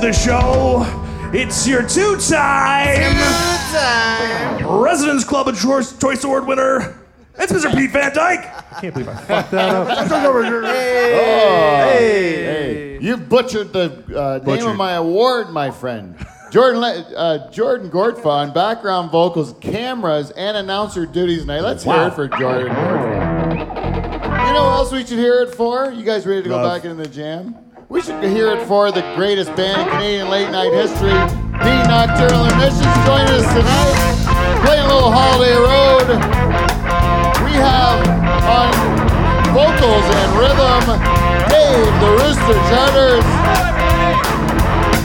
The host of the show, it's your two time Residents Club of Choice, Choice Award winner. It's Mr. Pete Van Dyke. I can't believe I fucked that up. Hey, you butchered the uh, name Butchered. of my award, my friend. Jordan, Le- uh, Jordan Gortfa on background vocals, cameras, and announcer duties tonight. Let's hear Wow. it for Jordan Gortfa. You know what else we should hear it for? You guys ready to go Love. back into the jam? We should hear it for the greatest band in Canadian late night history, the Nocturnal Emissions. Joining us tonight, playing a little Holiday Road. We have on vocals and rhythm, Dave the Rooster Charters.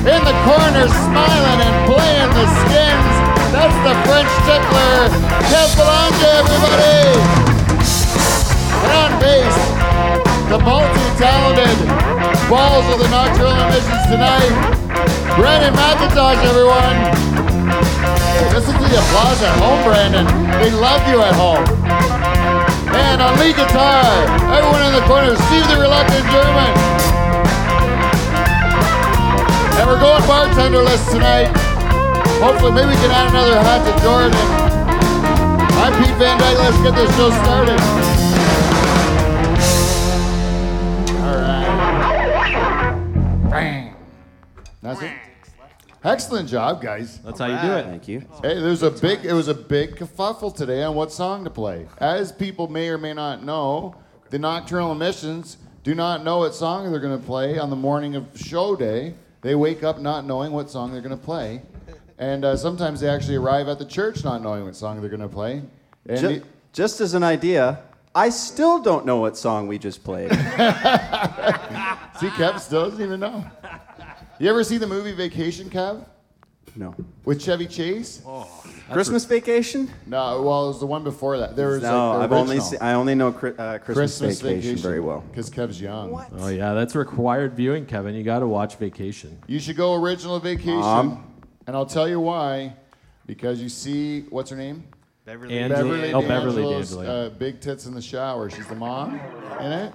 In the corner, smiling and playing the skins. That's the French tickler, Kev Belonga, everybody. And on bass, the multi-talented balls of the Nocturnal Emissions tonight, Brandon McIntosh, everyone. Listen to the applause at home, Brandon. They love you at home. And on lead guitar, everyone in the corner, Steve the Reluctant German. And we're going bartenderless tonight. Hopefully, maybe we can add another hat to Jordan. I'm Pete Van Dyke. Let's get this show started. That's it. Excellent job, guys. That's how you do it. Thank you. Hey, there's a big. It was a big kerfuffle today on what song to play. As people may or may not know, the Nocturnal Emissions do not know what song they're going to play on the morning of show day. They wake up not knowing what song they're going to play, and uh, sometimes they actually arrive at the church not knowing what song they're going to play. And Ju- it- just as an idea, I still don't know what song we just played. see, Kev still doesn't even know. You ever see the movie Vacation, Kev? No. with Chevy Chase? Christmas Vacation? No, well, it was the one before that. There was No, like the I've only original. seen, I only know Chri- uh, Christmas, Vacation, very well. because Kev's young. Oh yeah, that's required viewing, Kevin. You got to watch Vacation. You should go original vacation, Mom. and I'll tell you why. Because you see, what's her name? Beverly. Angela- Beverly oh, Beverly D'Angelo's D'Angelo. uh, big tits in the shower. She's the mom in it.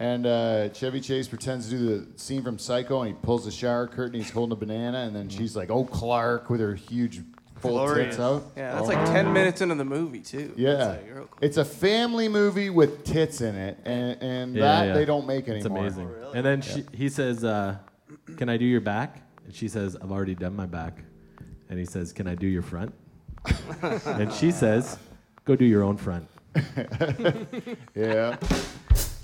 And uh, Chevy Chase pretends to do the scene from Psycho, and he pulls the shower curtain. He's holding a banana, and then she's like, "Oh, Clark," with her huge full Glorious. tits out. Yeah, that's Oh. like 10 minutes into the movie, too. Yeah, It's like cool. it's a family movie with tits in it, and, and Yeah, that yeah. they don't make anymore. It's anymore. amazing. And then she, he says, uh, "Can I do your back?" And she says, "I've already done my back." And he says, "Can I do your front?" and she says, "Go do your own front." Yeah.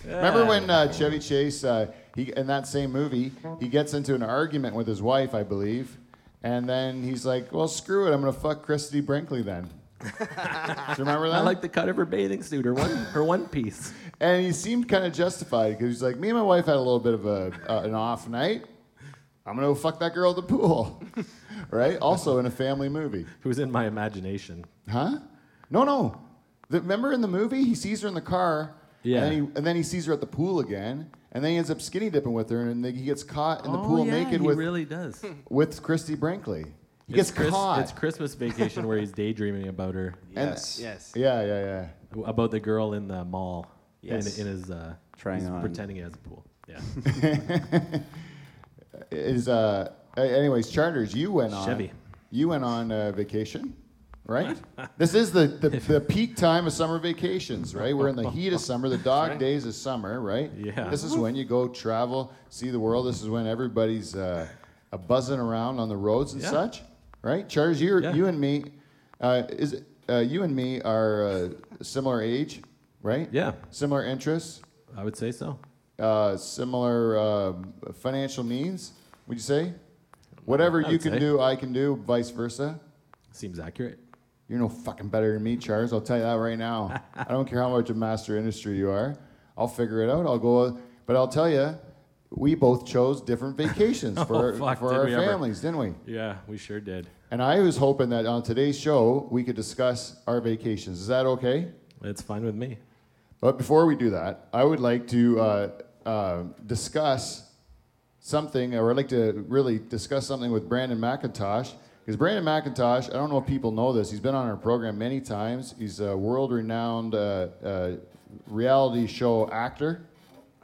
Remember when uh, Chevy Chase, uh, he in that same movie, he gets into an argument with his wife, I believe, and then he's like, "Well, screw it, I'm gonna fuck Christie Brinkley then." Do you remember that? I like the cut of her bathing suit, her one, her one piece. and he seemed kind of justified because he's like, "Me and my wife had a little bit of a uh, an off night. I'm gonna go fuck that girl at the pool." right? Also in a family movie. Who's in my imagination. Huh? No, no. The, remember in the movie, he sees her in the car, Yeah. and, then he, and then he sees her at the pool again, and then he ends up skinny dipping with her, and then he gets caught in the oh, pool yeah, naked he with really does. with Christie Brinkley. He It's gets Chris- caught. It's Christmas vacation where he's daydreaming about her, And- Yes. Yes. yeah, yeah, yeah. about the girl in the mall. Yes. In, in his uh, Trying he's on. pretending he has a pool. Yeah. Is uh, anyways, charters. You went on. Chevy. You went on uh, vacation, right? this is the, the the peak time of summer vacations, right? We're in the heat of summer, the dog days of summer, right? Yeah. This is when you go travel, see the world. This is when everybody's uh, buzzing around on the roads and Yeah. such, right? Charles, you Yeah. you and me, uh, is it, uh, you and me are uh, similar age, right? Yeah. Similar interests, I would say so. uh, similar um, financial means. Would you say? Whatever you can say. do, I can do. Vice versa. Seems accurate. You're no fucking better than me, Charles. I'll tell you that right now. I don't care how much a master industry you are. I'll figure it out. I'll go. But I'll tell you, we both chose different vacations for, Oh, our, fuck, for our we ever. families, didn't we? Yeah, we sure did. And I was hoping that on today's show we could discuss our vacations. Is that okay? It's fine with me. But before we do that, I would like to uh, uh, discuss something, or I'd like to really discuss something with Brandon McIntosh. Because Brandon McIntosh, I don't know if people know this, he's been on our program many times. He's a world renowned uh, uh, reality show actor.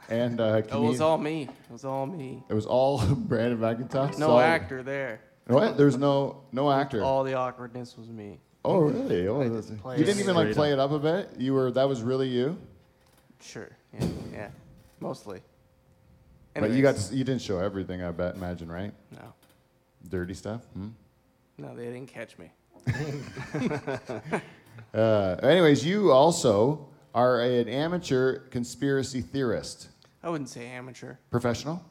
And uh, it was all me. It was all me. It was all Brandon McIntosh. No So- actor there. What? There's no no actor. All the awkwardness was me. oh really? Oh, that's- play you didn't even like straight play it up a bit. You were that was really you. Sure. Yeah. yeah. Mostly. But you got to, you didn't show everything. I bet. Imagine right? No. Dirty stuff. Hmm? No, they didn't catch me. Uh, anyways, you also are an amateur conspiracy theorist. I wouldn't say amateur. Professional?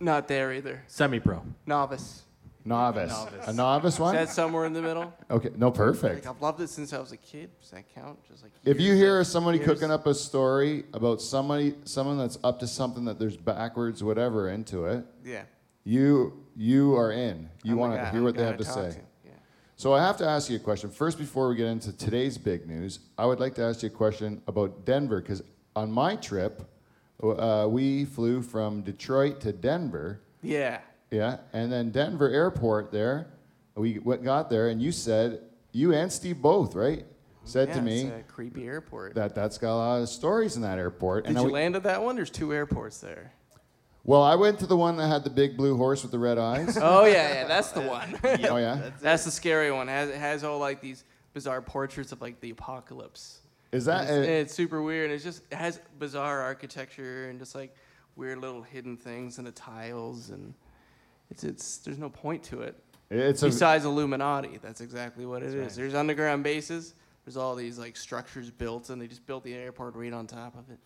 Not there either. Semi pro. Novice. Novice. Novice. A novice one? Is that somewhere in the middle? Okay, no, perfect. Like I've loved it since I was a kid. Does that count? Just like If you hear somebody years? cooking up a story about somebody, someone that's up to something that there's backwards, whatever, into it, yeah, you you are in. You want to I'm hear what they have to say. Yeah. So I have to ask you a question. First, before we get into today's big news, I would like to ask you a question about Denver, because on my trip, uh, we flew from Detroit to Denver. Yeah. Yeah, and then Denver Airport there, we went, got there, and you said, you and Steve both, right? Said yeah, to me it's a creepy airport. that that's got a lot of stories in that airport. Did I you w- land at that one? There's two airports there. Well, I went to the one that had the big blue horse with the red eyes. Oh yeah, yeah, that's the one. oh yeah, that's the scary one. It has, it has all like these bizarre portraits of like the apocalypse. is that? It's, uh, it's super weird. It's just it has bizarre architecture and just like weird little hidden things in the tiles and it's it's there's no point to it. it's a Besides Illuminati, that's exactly what it is. There's underground bases. There's all these like structures built, and they just built the airport right on top of it.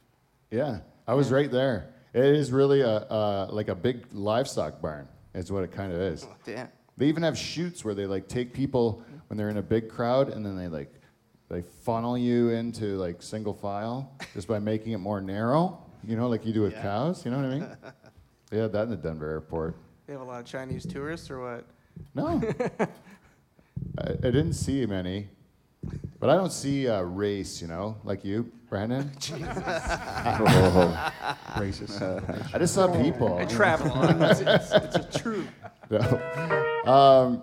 yeah. I was right there. It is really a uh, like a big livestock barn. Is what it kind of is. Damn. They even have chutes where they like take people when they're in a big crowd and then they like they funnel you into like single file just by making it more narrow. You know, like you do with cows. You know what I mean? They had that in the Denver airport. They have a lot of Chinese tourists or what? No. I, I didn't see many. But I don't see uh, race, you know, like you, Brandon. Jesus, racist. I just saw people. I travel. It's, it's, it's a truth. No. Um,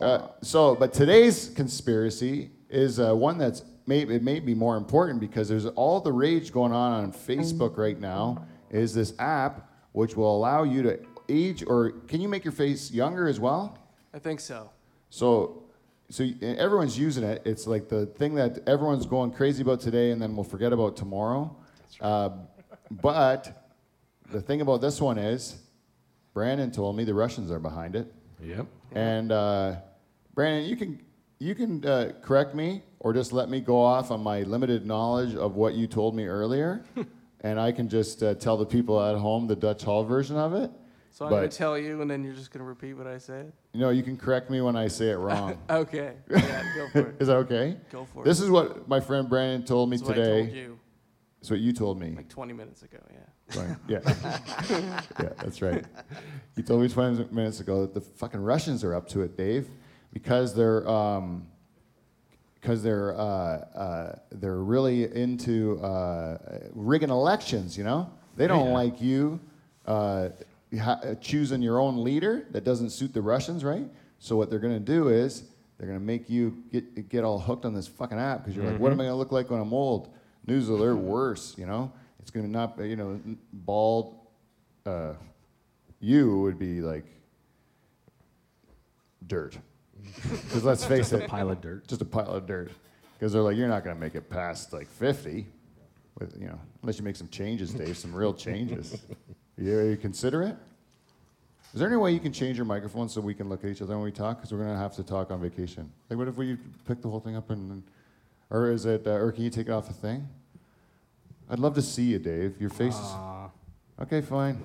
uh, so, but today's conspiracy is uh, one that's maybe it may be more important because there's all the rage going on on Facebook right now. Is this app which will allow you to age or can you make your face younger as well? I think so. So, so everyone's using it. It's like the thing that everyone's going crazy about today, and then we'll forget about tomorrow. Uh, but the thing about this one is, Brandon told me the Russians are behind it. Yep. And uh, Brandon, you can you can uh, correct me or just let me go off on my limited knowledge of what you told me earlier, and I can just uh, tell the people at home the Dutch Hall version of it. So I'm going to tell you, and then you're just going to repeat what I said? You know, you can correct me when I say it wrong. Okay. Yeah, go for it. is that okay? Go for it. This is what my friend Brandon told me That's what today. I told you It's what you told me. like 20 minutes ago, yeah. Right. Yeah. yeah, that's right. You told me 20 minutes ago that the fucking Russians are up to it, Dave, because they're um, because they're uh, uh, they're really into uh, rigging elections. You know, they don't Yeah. like you uh, ha- choosing your own leader that doesn't suit the Russians, right? So what they're gonna do is they're gonna make you get get all hooked on this fucking app because you're like, what am I gonna look like when I'm old? News alert, worse. You know, it's gonna not be, you know bald. Uh, you would be like dirt. Because let's face it, a Pile of dirt. just a pile of dirt. Because they're like, you're not going to make it past like 50, with you know, unless you make some changes, Dave, some real changes. you, you consider it? Is there any way you can change your microphone so we can look at each other when we talk? Because we're going to have to talk on vacation. Like, what if we pick the whole thing up and, or is it, uh, or can you take it off the thing? I'd love to see you, Dave. Your face is. Okay, fine.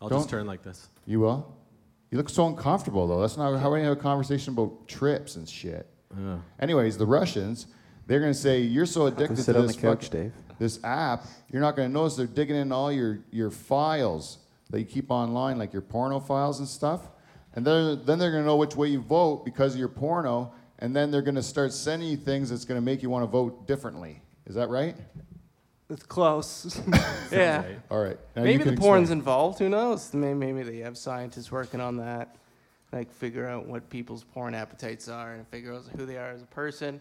I'll Don't- just turn like this. You will? You look so uncomfortable, though. That's not how we have a conversation about trips and shit. Yeah. Anyways, the Russians, they're going to say, You're so addicted to, sit to on this, the couch, fucking- Dave. This app, you're not going to notice they're digging in all your, your files that you keep online, like your porno files and stuff. And then, then they're going to know which way you vote because of your porno. And then they're going to start sending you things that's going to make you want to vote differently. Is that right? It's close. yeah. Right. All right. Now Maybe can the porn's explain. involved. Who knows? Maybe, maybe they have scientists working on that, like figure out what people's porn appetites are and figure out who they are as a person,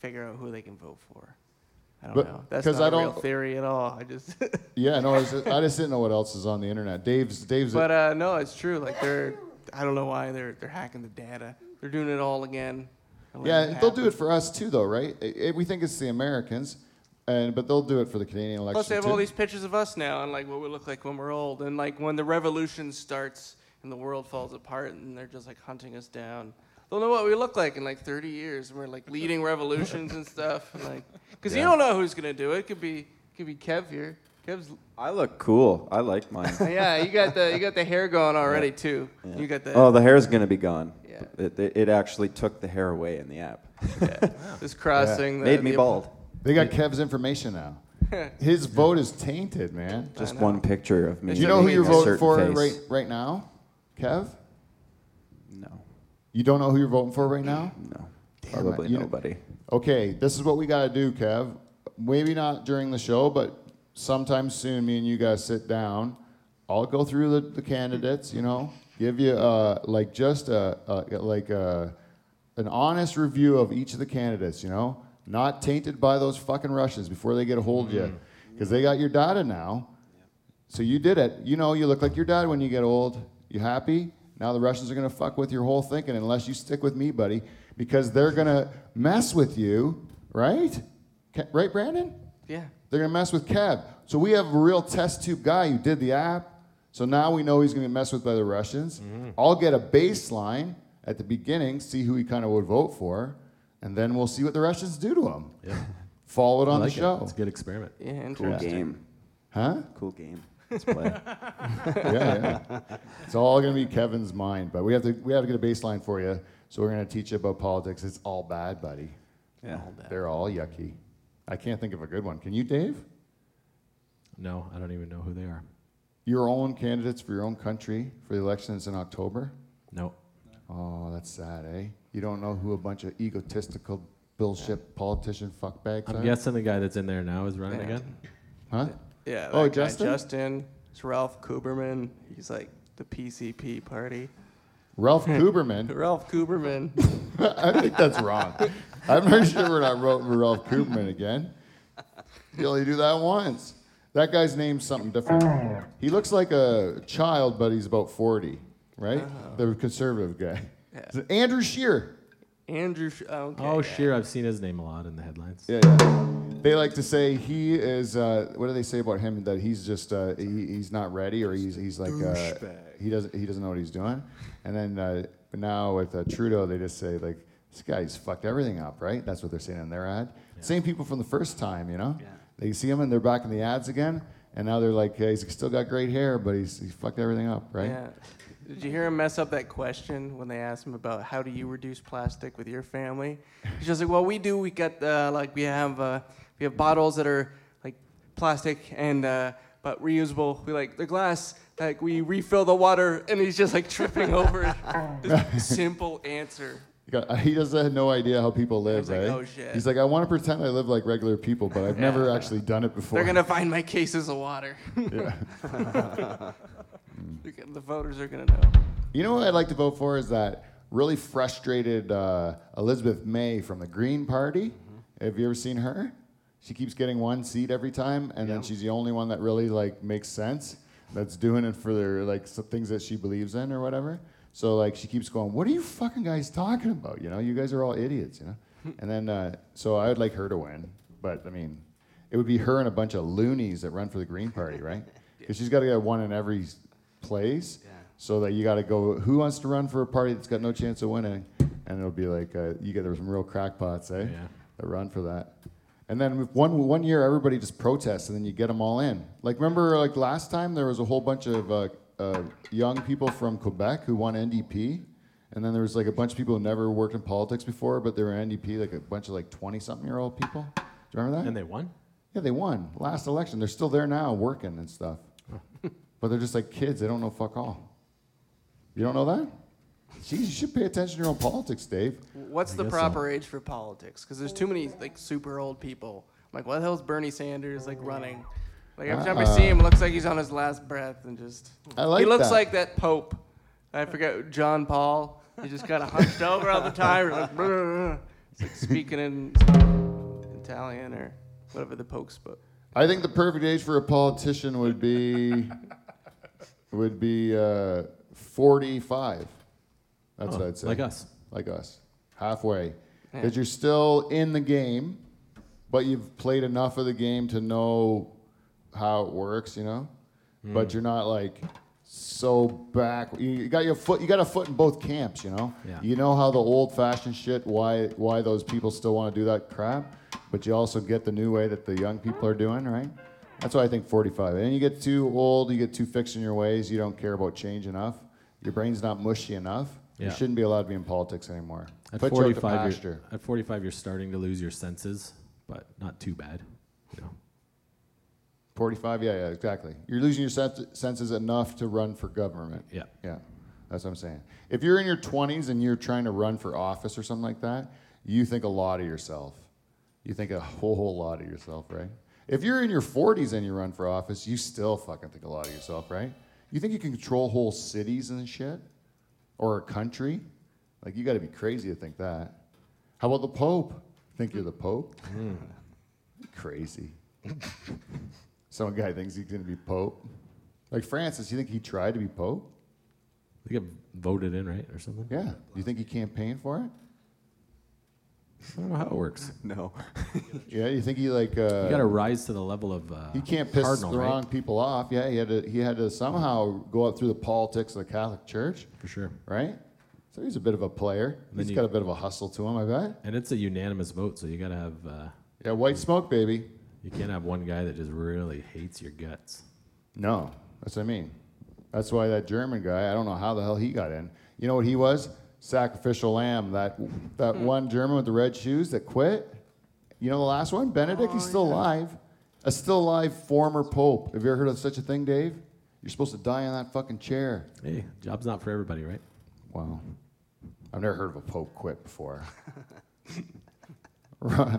figure out who they can vote for. I don't But- know. That's not I a don't- theory at all. I just. Yeah, no, I, was, I just didn't know what else is on the internet. Dave's, Dave's. but uh, no, it's true. Like they're. I don't know why they're they're hacking the data. They're doing it all again. Yeah, they'll do it for us too, though, right? I- I- we think it's the Americans, and but they'll do it for the Canadian election Plus, they have too. all these pictures of us now, and like what we look like when we're old, and like when the revolution starts and the world falls apart, and they're just like hunting us down. They'll know what we look like in like 30 years, and we're like leading revolutions and stuff, and like because you don't know who's gonna do it. It could be could be Kev here. Kev's I look cool. I like mine. yeah, you got the you got the hair going already too. You got the Oh, the hair's gonna be gone. Yeah. It, it, it actually took the hair away in the app. this crossing. The, Made me the- bald. They got Kev's information now. His vote is tainted, man. Just one picture of me. Do you know who made you're a voting certain for face. right right now, Kev? No, You don't know who you're voting for right now? no, Damn probably it, you nobody. Okay, this is what we got to do, Kev. Maybe not during the show, but sometime soon, me and you guys sit down. I'll go through the, the candidates, you know, give you uh, like just a, a like a, an honest review of each of the candidates, you know, not tainted by those fucking Russians before they get a hold of you, because they got your data now. So you did it. You know, you look like your dad when you get old. You happy? Now the Russians are gonna fuck with your whole thinking unless you stick with me, buddy, because they're gonna mess with you, right? Ke- Right, Brandon? Yeah. They're gonna mess with Kev. So we have a real test tube guy who did the app. So now we know he's gonna be messed with by the Russians. Mm-hmm. I'll get a baseline at the beginning, see who he kind of would vote for, and then we'll see what the Russians do to him. Yeah. Follow it on like the it. show. It's a good experiment. Yeah. Cool game. Huh? Cool game. Let's play. yeah, yeah. It's all gonna be Kevin's mind, but we have to we have to get a baseline for you. So we're gonna teach you about politics. It's all bad, buddy. yeah. They're all yucky. I can't think of a good one. Can you, Dave? No, I don't even know who they are. Your own candidates for your own country for the elections in October? No. Oh, that's sad, eh? You don't know who a bunch of egotistical bullshit politician fuckbags I'm are? guessing the guy that's in there now is running Yeah. again. Huh? Yeah. Oh, guy, Justin? Justin. It's Ralph Kuberman. He's like the PCP party. Ralph Kuberman. Ralph Kuberman. I think that's wrong. I'm pretty sure we're not voting for Ralph Kuberman again. You only do that once. That guy's name's something different. He looks like a child, but he's about 40, right? Uh-huh. The conservative guy. Yeah. Andrew Scheer. Andrew. Sh- okay, Oh, yeah. sure. I've seen his name a lot in the headlines. Yeah, yeah. They like to say he is. Uh, what do they say about him? That he's just uh, he, he's not ready, or he's he's like uh, he doesn't he doesn't know what he's doing. And then uh, now with uh, Trudeau, they just say like this guy's fucked everything up, right? That's what they're saying in their ad. Same people from the first time, you know. They see him and they're back in the ads again, and now they're like, hey, he's still got great hair, but he's he's fucked everything up, right? Yeah. Did you hear him mess up that question when they asked him about how do you reduce plastic with your family? He's just like, well, we do. We got uh, like we have uh, we have bottles that are like plastic and uh, but reusable. We like the glass. Like we refill the water, and he's just like tripping over. This simple answer. He doesn't have no idea how people live, like, eh? "Oh, shit." He's like, I want to pretend I live like regular people, but I've never actually done it before. They're gonna find my cases of water. Yeah. The voters are gonna know. You know what I'd like to vote for is that really frustrated uh, Elizabeth May from the Green Party. Have you ever seen her? She keeps getting one seat every time, and then she's the only one that really like makes sense. That's doing it for their like some things that she believes in or whatever. So like she keeps going, "What are you fucking guys talking about? You know, you guys are all idiots, you know." and then uh, so I would like her to win, but I mean, it would be her and a bunch of loonies that run for the Green Party, right? Because she's got to get one in every place. So that you got to go. Who wants to run for a party that's got no chance of winning? And it'll be like uh, you get there some real crackpots, eh? Yeah. That run for that. And then one one year, everybody just protests, and then you get them all in. Like remember, like last time, there was a whole bunch of uh, uh, young people from Quebec who won NDP, and then there was like a bunch of people who never worked in politics before, but they were NDP, like a bunch of like twenty something year old people. Do you remember that? And they won? Yeah, they won last election. They're still there now, working and stuff. But they're just like kids. They don't know fuck all. You don't know that? Jeez, you should pay attention to your own politics, Dave. What's I the guess so. proper age for politics? Because there's too many like super old people. I'm like, what the hell's Bernie Sanders like running? Like every time I see him, it looks like he's on his last breath and just. I like he looks that. like that Pope. I forget John Paul. He just kind of hunched over all the time, like, "Brr." It's like speaking in Italian or whatever the Pope spoke. I think the perfect age for a politician would be would be uh, 45. That's Oh, what I'd say. like us. Like us. Halfway. Because you're still in the game, but you've played enough of the game to know how it works, you know? But you're not like so back. You you got your foot. You got a foot in both camps, you know. Yeah. You know how the old-fashioned shit. Why why those people still want to do that crap, but you also get the new way that the young people are doing, right? That's why I think 45. And you get too old, you get too fixed in your ways. You don't care about change enough. Your brain's not mushy enough. You shouldn't be allowed to be in politics anymore. At Put you out to 45, pasture. you're, at 45, you're starting to lose your senses, but not too bad. You know. 45, yeah, yeah, exactly. You're losing your sens- senses enough to run for government. Yeah. Yeah, that's what I'm saying. If you're in your 20s and you're trying to run for office or something like that, you think a lot of yourself. You think a whole, whole lot of yourself, right? If you're in your 40s and you run for office, you still fucking think a lot of yourself, right? You think you can control whole cities and shit? Or a country? Like, you gotta be crazy to think that. How about the Pope? Think you're the Pope? Hmm. Crazy. Some guy thinks he's gonna be Pope. Like Francis, you think he tried to be Pope? They get voted in, right, or something? Yeah. Do you think he campaigned for it? I don't know how it works. No. Yeah. You think he like? Uh, You got to rise to the level of. Uh, he can't piss cardinal, the right? wrong people off. Yeah. He had to. He had to somehow go up through the politics of the Catholic Church, For sure. right? So he's a bit of a player. then He's you- got a bit of a hustle to him, I bet. And it's a unanimous vote, so you got to have. Uh, Yeah. White smoke, baby. you can't have one guy that just really hates your guts. No, that's what I mean. That's why that German guy, I don't know how the hell he got in. You know what he was? Sacrificial lamb. That that hmm. one German with the red shoes that quit. You know the last one? Benedict, he's oh, still alive. A still alive former pope. Have you ever heard of such a thing, Dave? You're supposed to die on that fucking chair. Hey, job's not for everybody, right? Wow. I've never heard of a pope quit before. Right.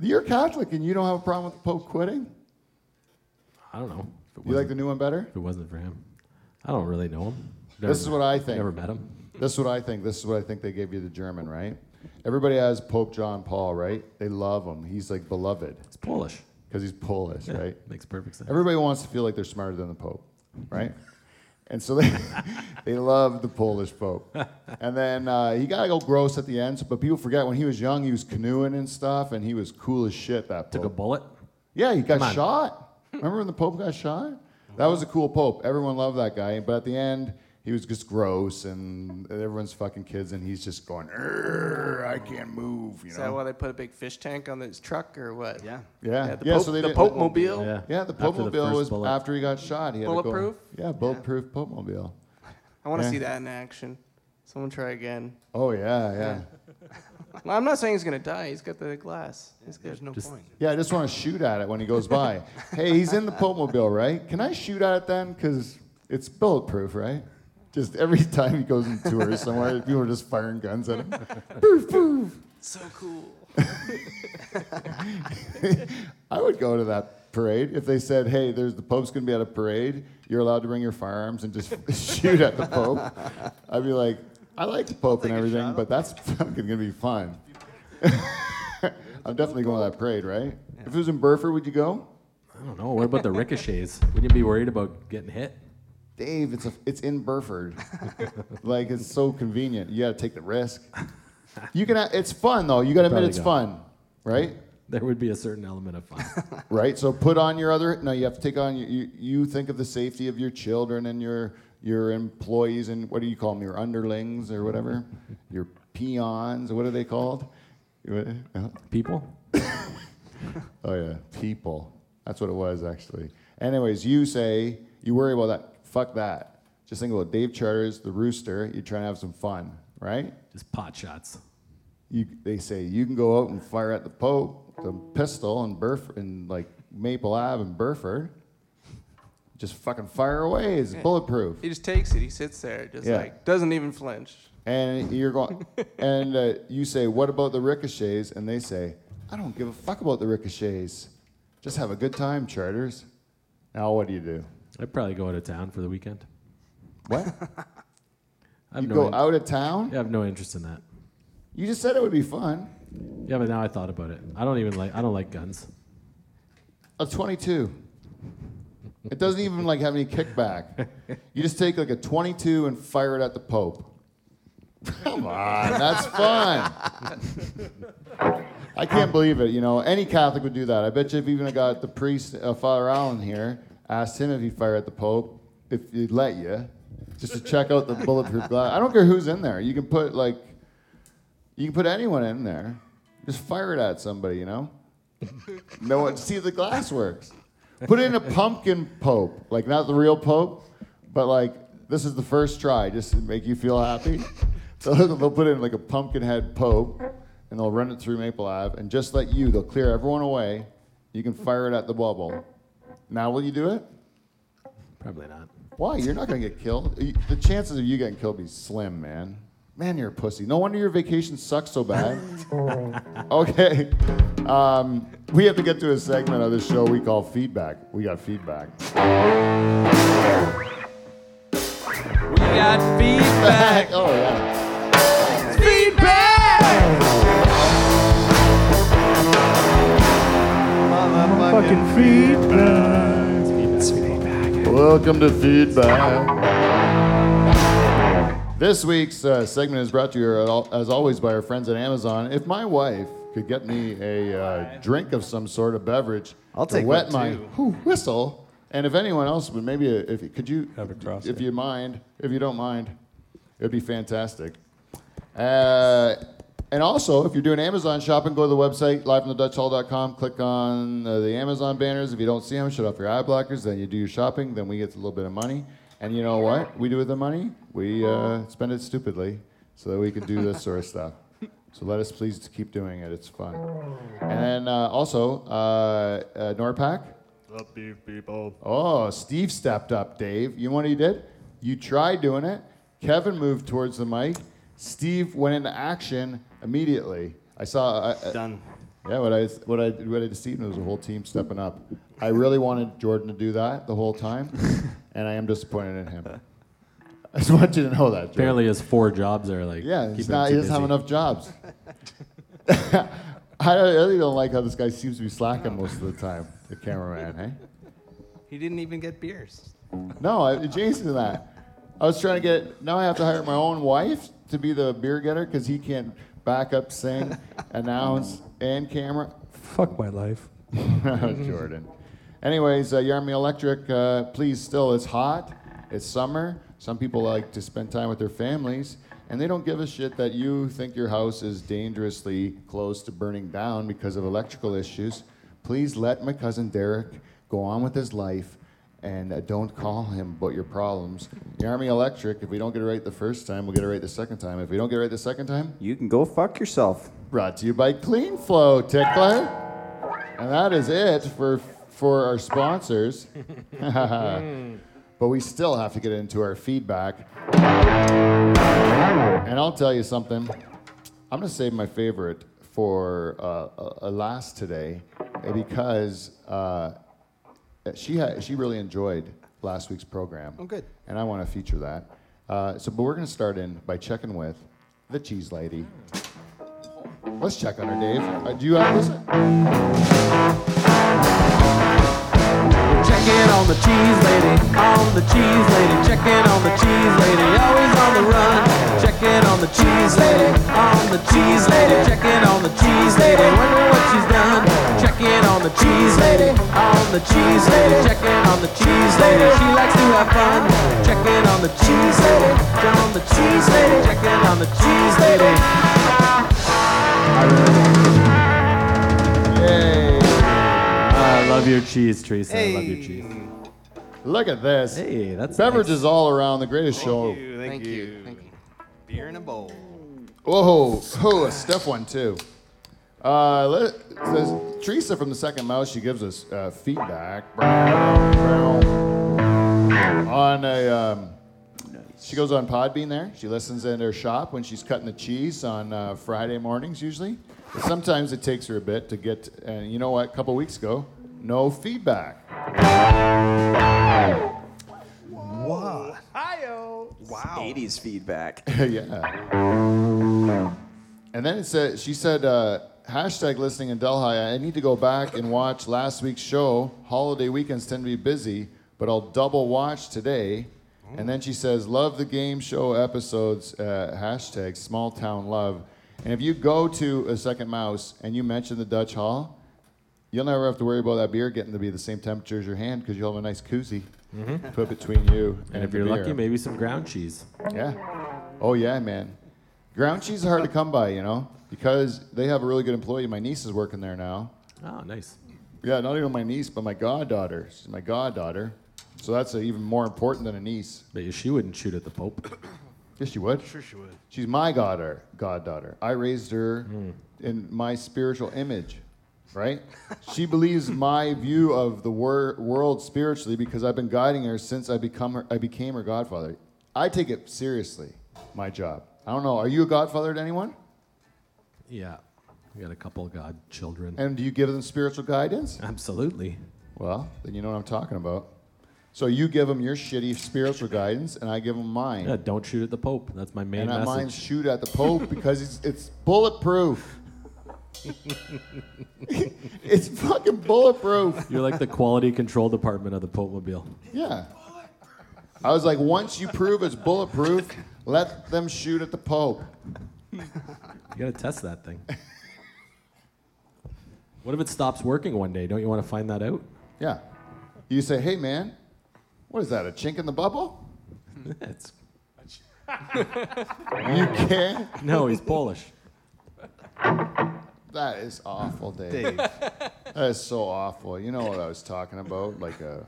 You're Catholic and you don't have a problem with the pope quitting? I don't know. You like the new one better? If it wasn't for him, I don't really know him. This is what I think. Never met him. This is what I think. This is what I think they gave you the German, right? Everybody has Pope John Paul, right? They love him. He's like beloved It's Polish. because he's Polish, Yeah, right? Makes perfect sense. Everybody wants to feel like they're smarter than the Pope, right? and so they they love the Polish Pope. And then uh, he got all gross at the end, so- but people forget when he was young, he was canoeing and stuff, and he was cool as shit. That Took a Pope. bullet. Yeah, he got on. shot. Remember when the Pope got shot? That was a cool Pope. Everyone loved that guy, but at the end, he was just gross, and everyone's fucking kids, and he's just going, I can't move, you Is that why they put a big fish tank on his truck or what? Yeah. Yeah, Yeah, the yeah. Pope, so they the didn't- Pope Mobile. Yeah. Yeah, the After Pope the Mobile first was bullet. after he got shot. He had to go- Bulletproof? yeah, bulletproof Pope Mobile. I want to Yeah. see that in action. Someone try again. Oh yeah, yeah. Well, I'm not saying he's gonna die. He's got the glass. He's good. There's no Just- point. Yeah, I just want to shoot at it when he goes by. hey, he's in the Pope Mobile, right? Can I shoot at it then? Because it's bulletproof, right? Just every time he goes on tour somewhere, people are just firing guns at him. So cool. I would go to that parade if they said, "Hey, there's the Pope's going to be at a parade. You're allowed to bring your firearms and just shoot at the Pope." I'd be like, "I like the Pope and everything, but that's fucking going to be fun." I'm definitely going to that parade, right? If it was in Burford, would you go? I don't know. What about the ricochets? Wouldn't you be worried about getting hit? Dave, it's a, it's in Burford. like it's so convenient. You got to take the risk. You can. It's fun though. You got to admit Probably it's go. fun, right? There would be a certain element of fun. right? So put on your other. No, you have to take on. You, you think of the safety of your children and your your employees and what do you call them? Your underlings or whatever. Your peons. What are they called? Uh, People? Oh yeah, people. That's what it was actually. Anyways, you say you worry about that. Fuck that. Just think about Dave Charters, the rooster. You're trying to have some fun, right? Just pot shots. You, they say you can go out and fire at the Pope, the pistol in Burf in like Maple Ave and Burford. Just fucking fire away. It's bulletproof. He just takes it. He sits there, just Yeah. like doesn't even flinch. And you're going, and uh, you say, "What about the ricochets?" And they say, "I don't give a fuck about the ricochets. Just have a good time, charters." Now, what do you do? I'd probably go out of town for the weekend. What? I have You no go in- out of town? I have no interest in that. You just said it would be fun. Yeah, but now I thought about it. I don't even like. I don't like guns. A 22. It doesn't even like have any kickback. You just take like a 22 and fire it at the Pope. Come on, that's fun. I can't believe it. You know, any Catholic would do that. I bet you if even got the priest, uh, Father Allen here, asked him if he'd fire at the Pope, if he'd let you, just to check out the bulletproof glass. I don't care who's in there. You can put like, you can put anyone in there. Just fire it at somebody. You know. No one see if the glass works. Put in a pumpkin pope, like not the real pope, but like this is the first try, just to make you feel happy. So they'll put in like a pumpkin head pope, and they'll run it through Maple Ave, and just let you, they'll clear everyone away. You can fire it at the bubble. Now will you do it? Probably not. Why? You're not gonna get killed. The chances of you getting killed be slim, man. Man, you're a pussy. No wonder your vacation sucks so bad. okay. Um, we have to get to a segment of the show we call feedback. We got feedback. We got feedback. oh yeah. Fucking feedback. Welcome to feedback. This week's uh, segment is brought to you, as always, by our friends at Amazon. If my wife could get me a uh, drink of some sort of beverage I'll to take wet my whew, whistle, and if anyone else would maybe, uh, if could you, Have a cross if there. you mind, if you don't mind, it'd be fantastic. Uh, and also, if you're doing Amazon shopping, go to the website, livefromthedutchhall.com, click on uh, the Amazon banners. If you don't see them, shut off your eye blockers, then you do your shopping, then we get a little bit of money. And you know what we do with the money? We uh, spend it stupidly so that we can do this sort of stuff. So let us please keep doing it. It's fun. And then uh, also, uh, uh, Norpac. Up, beef people. Oh, Steve stepped up, Dave. You know what he did? You tried doing it. Kevin moved towards the mic. Steve went into action immediately. I saw. I, I- Done. yeah, what I what I what I just seen was a whole team stepping up. I really wanted Jordan to do that the whole time, and I am disappointed in him. I just want you to know that. Jordan. Apparently, his four jobs are like. Yeah, he's not. He doesn't have enough jobs. I really don't like how this guy seems to be slacking most of the time. The cameraman, hey? He didn't even get beers. No, I, Jason, that. I was trying to get. Now I have to hire my own wife to be the beer getter because he can't back up, sing, announce, and camera. Fuck my life. Jordan. Anyways, uh, Yarmy Electric, uh, please still, it's hot, it's summer. Some people like to spend time with their families, and they don't give a shit that you think your house is dangerously close to burning down because of electrical issues. Please let my cousin Derek go on with his life and uh, don't call him about your problems. The Army Electric, if we don't get it right the first time, we'll get it right the second time. If we don't get it right the second time, You can go fuck yourself. Brought to you by Clean Flow Tickler. And that is it for for our sponsors. but we still have to get into our feedback. And I'll tell you something. I'm going to save my favorite for uh, a, a last today uh, because uh, she ha- she really enjoyed last week's program. Oh, good. And I want to feature that. Uh, so, but we're going to start in by checking with the cheese lady. Let's check on her, Dave. Uh, do you have this? Checking in on the cheese lady, on the cheese lady, checking on the cheese lady, always on the run. Checking on the cheese lady, on the cheese lady, checking on the cheese lady, wonder what she's done. Checking on the cheese lady, on the cheese lady, checking on the cheese lady, she likes to have fun. Checking on the cheese lady, on the cheese lady, checking on the cheese lady. Yay! I love your cheese, Teresa. I love your cheese. Look at this. Hey, that's Beverages nice. all around, the greatest show. Thank you. Thank, Thank you. you, thank you. Beer in a bowl. Whoa, oh, a stiff one too. Uh, let, says Teresa from the Second Mouse. She gives us uh, feedback on a. Um, she goes on Podbean there. She listens in her shop when she's cutting the cheese on uh, Friday mornings usually. But sometimes it takes her a bit to get. And you know what? A couple weeks ago, no feedback. Wow. 80s feedback. yeah. And then it said, she said, uh, hashtag listening in Delhi. I need to go back and watch last week's show. Holiday weekends tend to be busy, but I'll double watch today. And then she says, love the game show episodes, uh, hashtag small town love. And if you go to a second mouse and you mention the Dutch Hall, you'll never have to worry about that beer getting to be the same temperature as your hand because you'll have a nice koozie put between you and, And if the you're beer. lucky, maybe some ground cheese. Yeah. Oh yeah, man. Ground cheese is hard to come by, you know, because they have a really good employee. My niece is working there now. Oh, nice. Yeah, not even my niece, but my goddaughter. She's my goddaughter. So that's uh even more important than a niece. Bet you she wouldn't shoot at the Pope. Yes, she would. Sure she would. She's my goddaughter. Goddaughter. I raised her in my spiritual image, right? she believes my view of the wor- world spiritually because I've been guiding her since I become her, I became her godfather. I take it seriously, my job. I don't know. Are you a godfather to anyone? Yeah. We got a couple of godchildren. And do you give them spiritual guidance? Absolutely. Well, then you know what I'm talking about. So you give them your shitty spiritual guidance, and I give them mine. Yeah, don't shoot at the Pope. That's my main and I message. mine shoot at the Pope because it's, it's bulletproof. it's fucking bulletproof. You're like the quality control department of the Pope Mobile. Yeah. I was like, once you prove it's bulletproof, let them shoot at the Pope. You gotta test that thing. what if it stops working one day? Don't you want to find that out? Yeah. You say, hey man, what is that, a chink in the bubble? it's, You can't. no, he's Polish. That is awful, Dave. Dave. That is so awful. You know what I was talking about? Like a.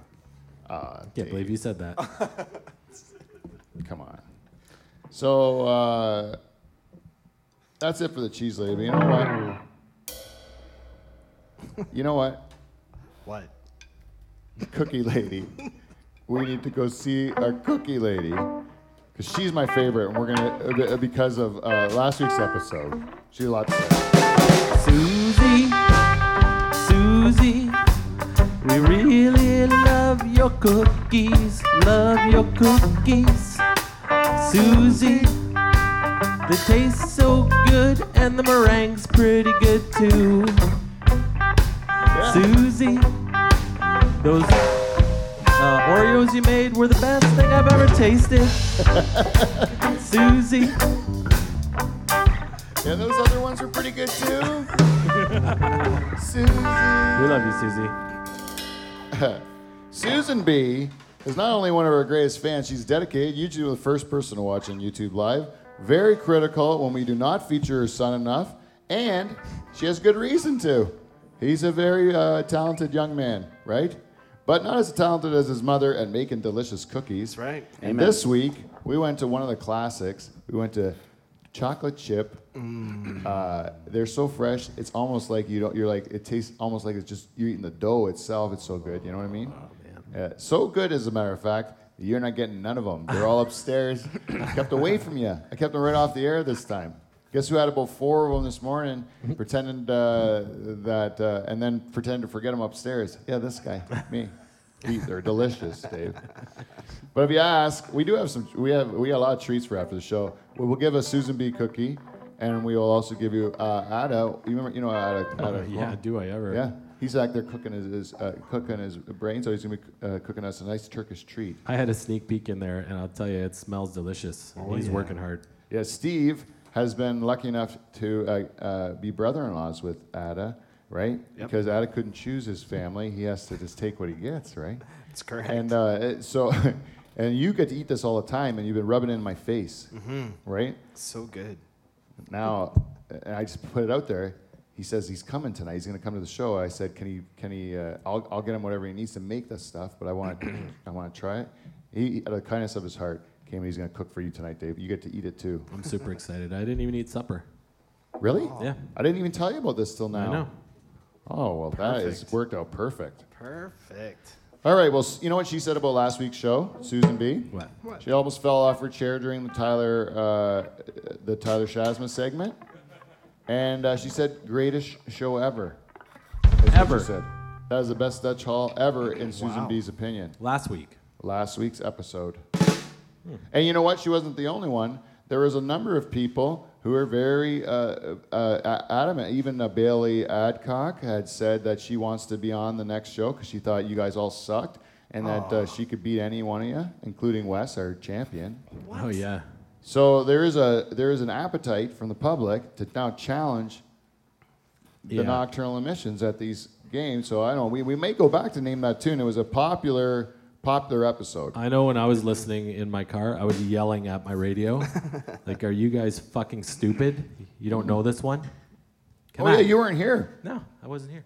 Uh, Can't Dave. believe you said that. Come on. So uh, that's it for the cheese lady. But you know what? You know what? What? Cookie lady. We need to go see our cookie lady. because she's my favorite, and we're gonna uh, because of uh, last week's episode. She had a lot to say. Susie, Susie, we really love your cookies, love your cookies. Susie, they taste so good, and the meringue's pretty good too. Susie, those uh, Oreos you made were the best thing I've ever tasted. Susie. And those other ones were pretty good too. Susie. We love you, Susie. Susan B is not only one of our greatest fans, she's dedicated, usually the first person to watch on YouTube Live, very critical when we do not feature her son enough, and she has good reason to. He's a very uh, talented young man, right? But not as talented as his mother at making delicious cookies. right. And this week, we went to one of the classics. We went to chocolate chip. Uh, they're so fresh. It's almost like you don't. You're like it tastes almost like it's just you're eating the dough itself. It's so good. You know what I mean? Oh, Uh, so good, as a matter of fact. You're not getting none of them. They're all upstairs, kept away from you. I kept them right off the air this time. Guess who had about four of them this morning, pretending uh, that, uh, and then pretending to forget them upstairs? Yeah, this guy, me. They're delicious, Dave. But if you ask, we do have some. We have we got a lot of treats for after the show. We will give a Susan B cookie, and we will also give you uh, Ada. You remember? You know Ada? Ada Yeah, do I ever? Yeah. He's back there cooking his, his uh, cooking his brain, so he's gonna be uh, cooking us a nice Turkish treat. I had a sneak peek in there, and I'll tell you, it smells delicious. He's working hard. Yeah, Steve has been lucky enough to uh, uh, be brother-in-laws with Ada, right? Because Ada couldn't choose his family, he has to just take what he gets, right? That's correct. And uh, it- so, and you get to eat this all the time, and you've been rubbing it in my face, right? so good. Now, and I just put it out there. He says he's coming tonight. He's going to come to the show. I said, can he? Can he? Uh, I'll, I'll get him whatever he needs to make this stuff. But I want, I want to try it. He, out of the kindness of his heart, came and he's going to cook for you tonight, Dave. You get to eat it too. I'm super excited. I didn't even eat supper. Really? Yeah. I didn't even tell you about this till now. I know. Oh well, that is Perfect. worked out perfect. Perfect. All right. Well, s- you know what she said about last week's show, Susan B. What? She almost fell off her chair during the Tyler, uh, the Tyler Shasma segment, and uh, she said, "Greatest show ever." That's what Ever. she said. That is the best Dutch Hall ever, in Susan Wow. B's opinion. Last week. Last week's episode. And you know what? She wasn't the only one. There was a number of people who were very uh, uh, adamant. Even uh, Bailey Adcock had said that she wants to be on the next show because she thought you guys all sucked and that uh, she could beat any one of you, including Wes, our champion. Oh yeah. So there is a there is an appetite from the public to now challenge the Yeah. nocturnal emissions at these games. So I don't know. We, we may go back to name that tune. It was a popular popular episode. I know when I was listening in my car, I was yelling at my radio, like, "Are you guys fucking stupid? You don't know this one?" Come oh on. yeah, you weren't here. No, I wasn't here.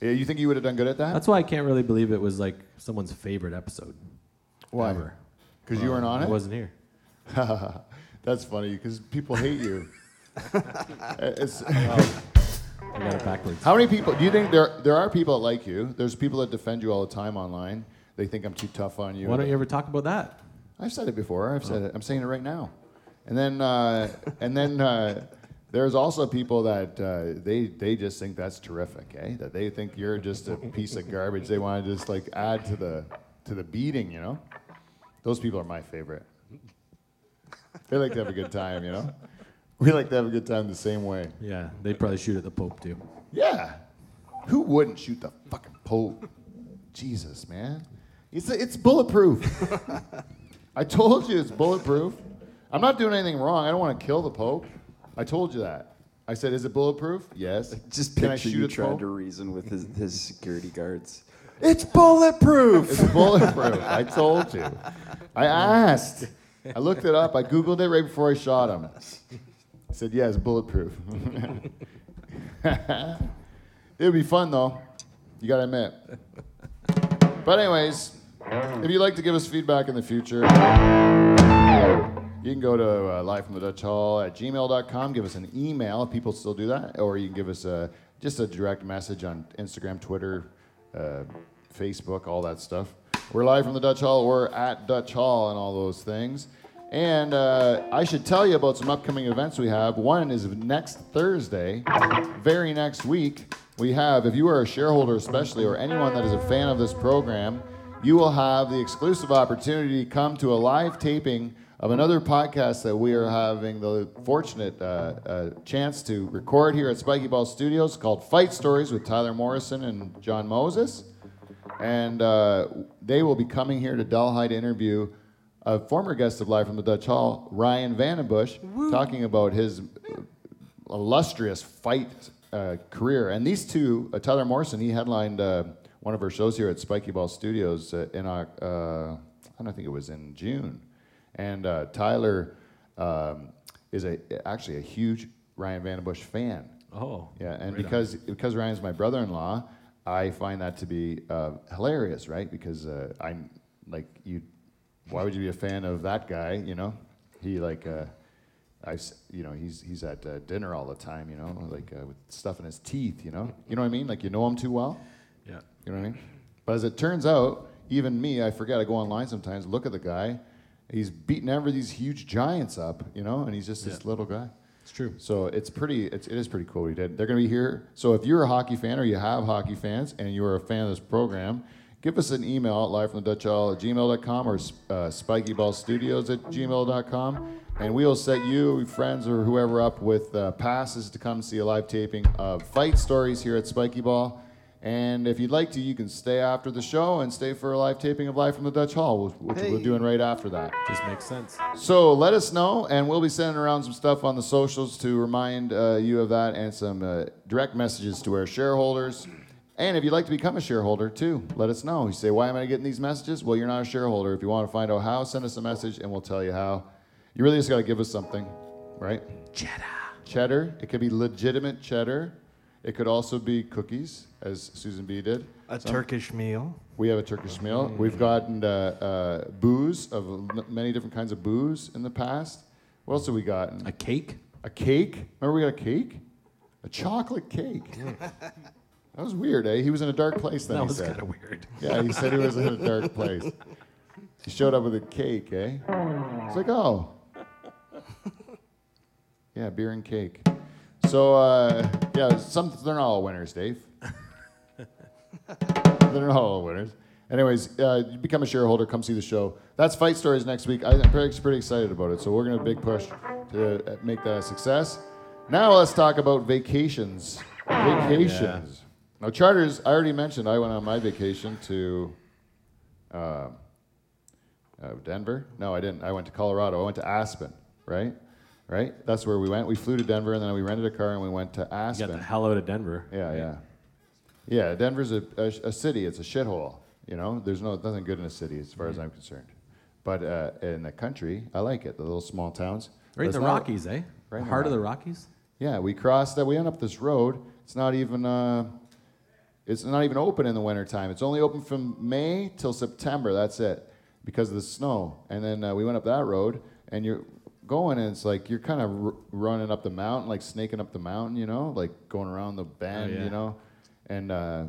Yeah, you think you would have done good at that? That's why I can't really believe it was like someone's favorite episode. Why? Because you weren't on I it. wasn't here. That's funny because people hate you. It's- I got it backwards. how many people do you think there there are people that like you? There's people that defend you all the time online. They think I'm too tough on you. Why don't you ever talk about that? I've said it before. I've said it. I'm saying it right now. And then, uh, and then uh, there's also people that uh, they they just think that's terrific, eh? That they think you're just a piece of garbage. They want to just like add to the to the beating, you know. Those people are my favorite. They like to have a good time, you know. We like to have a good time the same way. Yeah, they'd probably shoot at the Pope too. Yeah. Who wouldn't shoot the fucking Pope? Jesus, man. It's, it's bulletproof. I told you it's bulletproof. I'm not doing anything wrong. I don't want to kill the Pope. I told you that. I said, is it bulletproof? Yes. Just Can I picture shoot you at trying Pope? to reason with his, his security guards. It's bulletproof. It's bulletproof. I told you. I asked. I looked it up. I Googled it right before I shot him. I said, yeah, it's bulletproof. it would be fun, though. You got to admit. But, anyways, if you'd like to give us feedback in the future, you can go to uh, live from the Dutch Hall at gmail.com. Give us an email if people still do that, or you can give us a, just a direct message on Instagram, Twitter, uh, Facebook, all that stuff. We're live from the Dutch Hall. We're at Dutch Hall and all those things. And uh, I should tell you about some upcoming events we have. One is next Thursday, very next week. We have, if you are a shareholder, especially, or anyone that is a fan of this program, you will have the exclusive opportunity to come to a live taping of another podcast that we are having the fortunate uh, uh, chance to record here at Spiky Ball Studios called Fight Stories with Tyler Morrison and John Moses. And uh, they will be coming here to Delhi to interview a former guest of Live from the Dutch Hall, Ryan VandenBussche, talking about his illustrious fight uh, career. And these two, uh, Tyler Morrison, he headlined uh, one of our shows here at Spiky Ball Studios uh, in, uh, I don't think it was in June. And uh, Tyler um, is a actually a huge Ryan VandenBussche fan. Oh. Yeah, and because because Ryan's my brother-in-law, I find that to be uh, hilarious, right? Because uh, I like you. Why would you be a fan of that guy? You know, he like uh, I you know he's he's at uh, dinner all the time. You know, like uh, with stuff in his teeth. You know, you know what I mean? Like you know him too well. Yeah. You know what I mean? But as it turns out, even me, I forget. I go online sometimes, look at the guy. He's beating every these huge giants up, you know, and he's just this little guy. It's true. So it's pretty, it's, it is pretty cool what he did. They're going to be here. So if you're a hockey fan or you have hockey fans and you are a fan of this program, give us an email at live from the Dutch Hall at gmail.com or uh, spikyballstudios at gmail.com. And we will set you, friends, or whoever up with uh, passes to come see a live taping of Fight Stories here at Spiky Ball. And if you'd like to, you can stay after the show and stay for a live taping of Live from the Dutch Hall, which which we're doing right after that. Just makes sense. So let us know, and we'll be sending around some stuff on the socials to remind uh, you of that, and some uh, direct messages to our shareholders. And if you'd like to become a shareholder too, let us know. You say, "Why am I getting these messages?" Well, you're not a shareholder. If you want to find out how, send us a message, and we'll tell you how. You really just got to give us something, right? Cheddar. Cheddar. It could be legitimate cheddar. It could also be cookies, as Susan B did. A Some- Turkish meal. we have a Turkish meal. We've gotten uh, uh, booze of m- many different kinds of booze in the past. What else have we gotten? A cake? A cake? Remember we got a cake? A chocolate cake. that was weird, eh? He was in a dark place then. That he was said. kind of weird. Yeah, he said he was in a dark place. He showed up with a cake, eh? It's like, oh. Yeah, beer and cake. So, uh, yeah, some, they're not all winners, Dave. they're not all winners. Anyways, uh, you become a shareholder, come see the show. That's Fight Stories next week. I- I'm pretty, pretty excited about it. So, we're going to big push to uh, make that a success. Now, let's talk about vacations. Vacations. Now, charters, I already mentioned I went on my vacation to uh, uh, Denver. No, I didn't. I went to Colorado. I went to Aspen, right? Right? That's where we went. We flew to Denver and then we rented a car and we went to You got Aspen. the hell out of Denver. Yeah, yeah. Yeah, Denver's a, a, a city. It's a shithole. You know, there's no nothing good in a city as far as I'm concerned. But uh, in the country, I like it. The little small towns. Right in the not- Rockies, eh? Right in the Heart of the Rockies? Yeah, we crossed that. We went up this road. It's not even. Uh, it's not even open in the wintertime. It's only open from May till September. That's it, because of the snow. And then uh, we went up that road, and you're going, and it's like you're kind of r- running up the mountain, like snaking up the mountain, you know, like going around the bend, yeah. you know. And uh,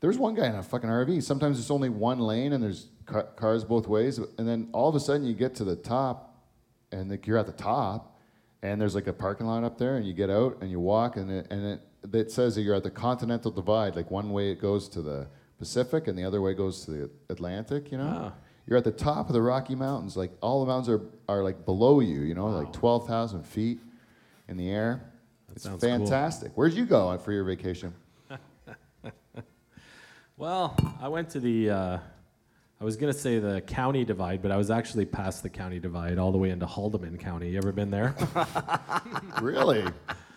there's one guy in a fucking RV. Sometimes it's only one lane, and there's ca- cars both ways. And then all of a sudden, you get to the top, and like you're at the top, and there's like a parking lot up there, and you get out and you walk, and it, and it, it says that you're at the Continental Divide. Like one way it goes to the Pacific, and the other way goes to the Atlantic. You know, Ah. You're at the top of the Rocky Mountains. Like all the mountains are are like below you. You know, like twelve thousand feet in the air. it's sounds cool. fantastic. Where'd you go for your vacation? Well, I went to the, uh, I was going to say the county divide, but I was actually past the county divide all the way into Haldimand County. You ever been there? really?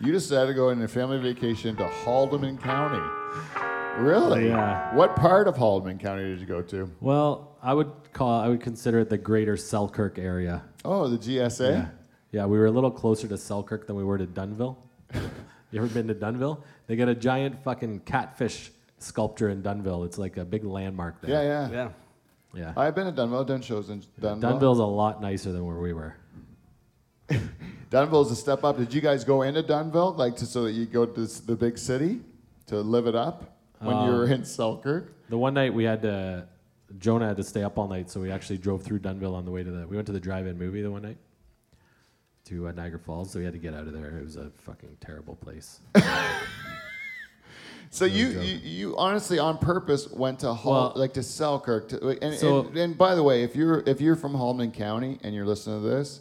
You decided to go on a family vacation to Haldimand County. Really? Yeah. What part of Haldimand County did you go to? well, I would call, I would consider it the greater Selkirk area. Oh, the GSA. Yeah. Yeah, we were a little closer to Selkirk than we were to Dunnville. you ever been to Dunnville? They got a giant fucking catfish sculpture in Dunnville. It's like a big landmark there. Yeah, yeah. Yeah. Yeah. I've been to Dunnville, done shows in Dunnville. Dunnville's a lot nicer than where we were. Dunnville's a step up. Did you guys go into Dunnville, like to, so that you go to the big city to live it up when you Um, were in Selkirk? The one night we had to Jonah had to stay up all night, so we actually drove through Dunnville on the way to the. We went to the drive-in movie the one night to uh, Niagara Falls, so we had to get out of there. It was a fucking terrible place. So you, you you honestly on purpose went to Hall, Well- like to Selkirk to, and, So- and and by the way, if you're if you're from Haldimand County and you're listening to this,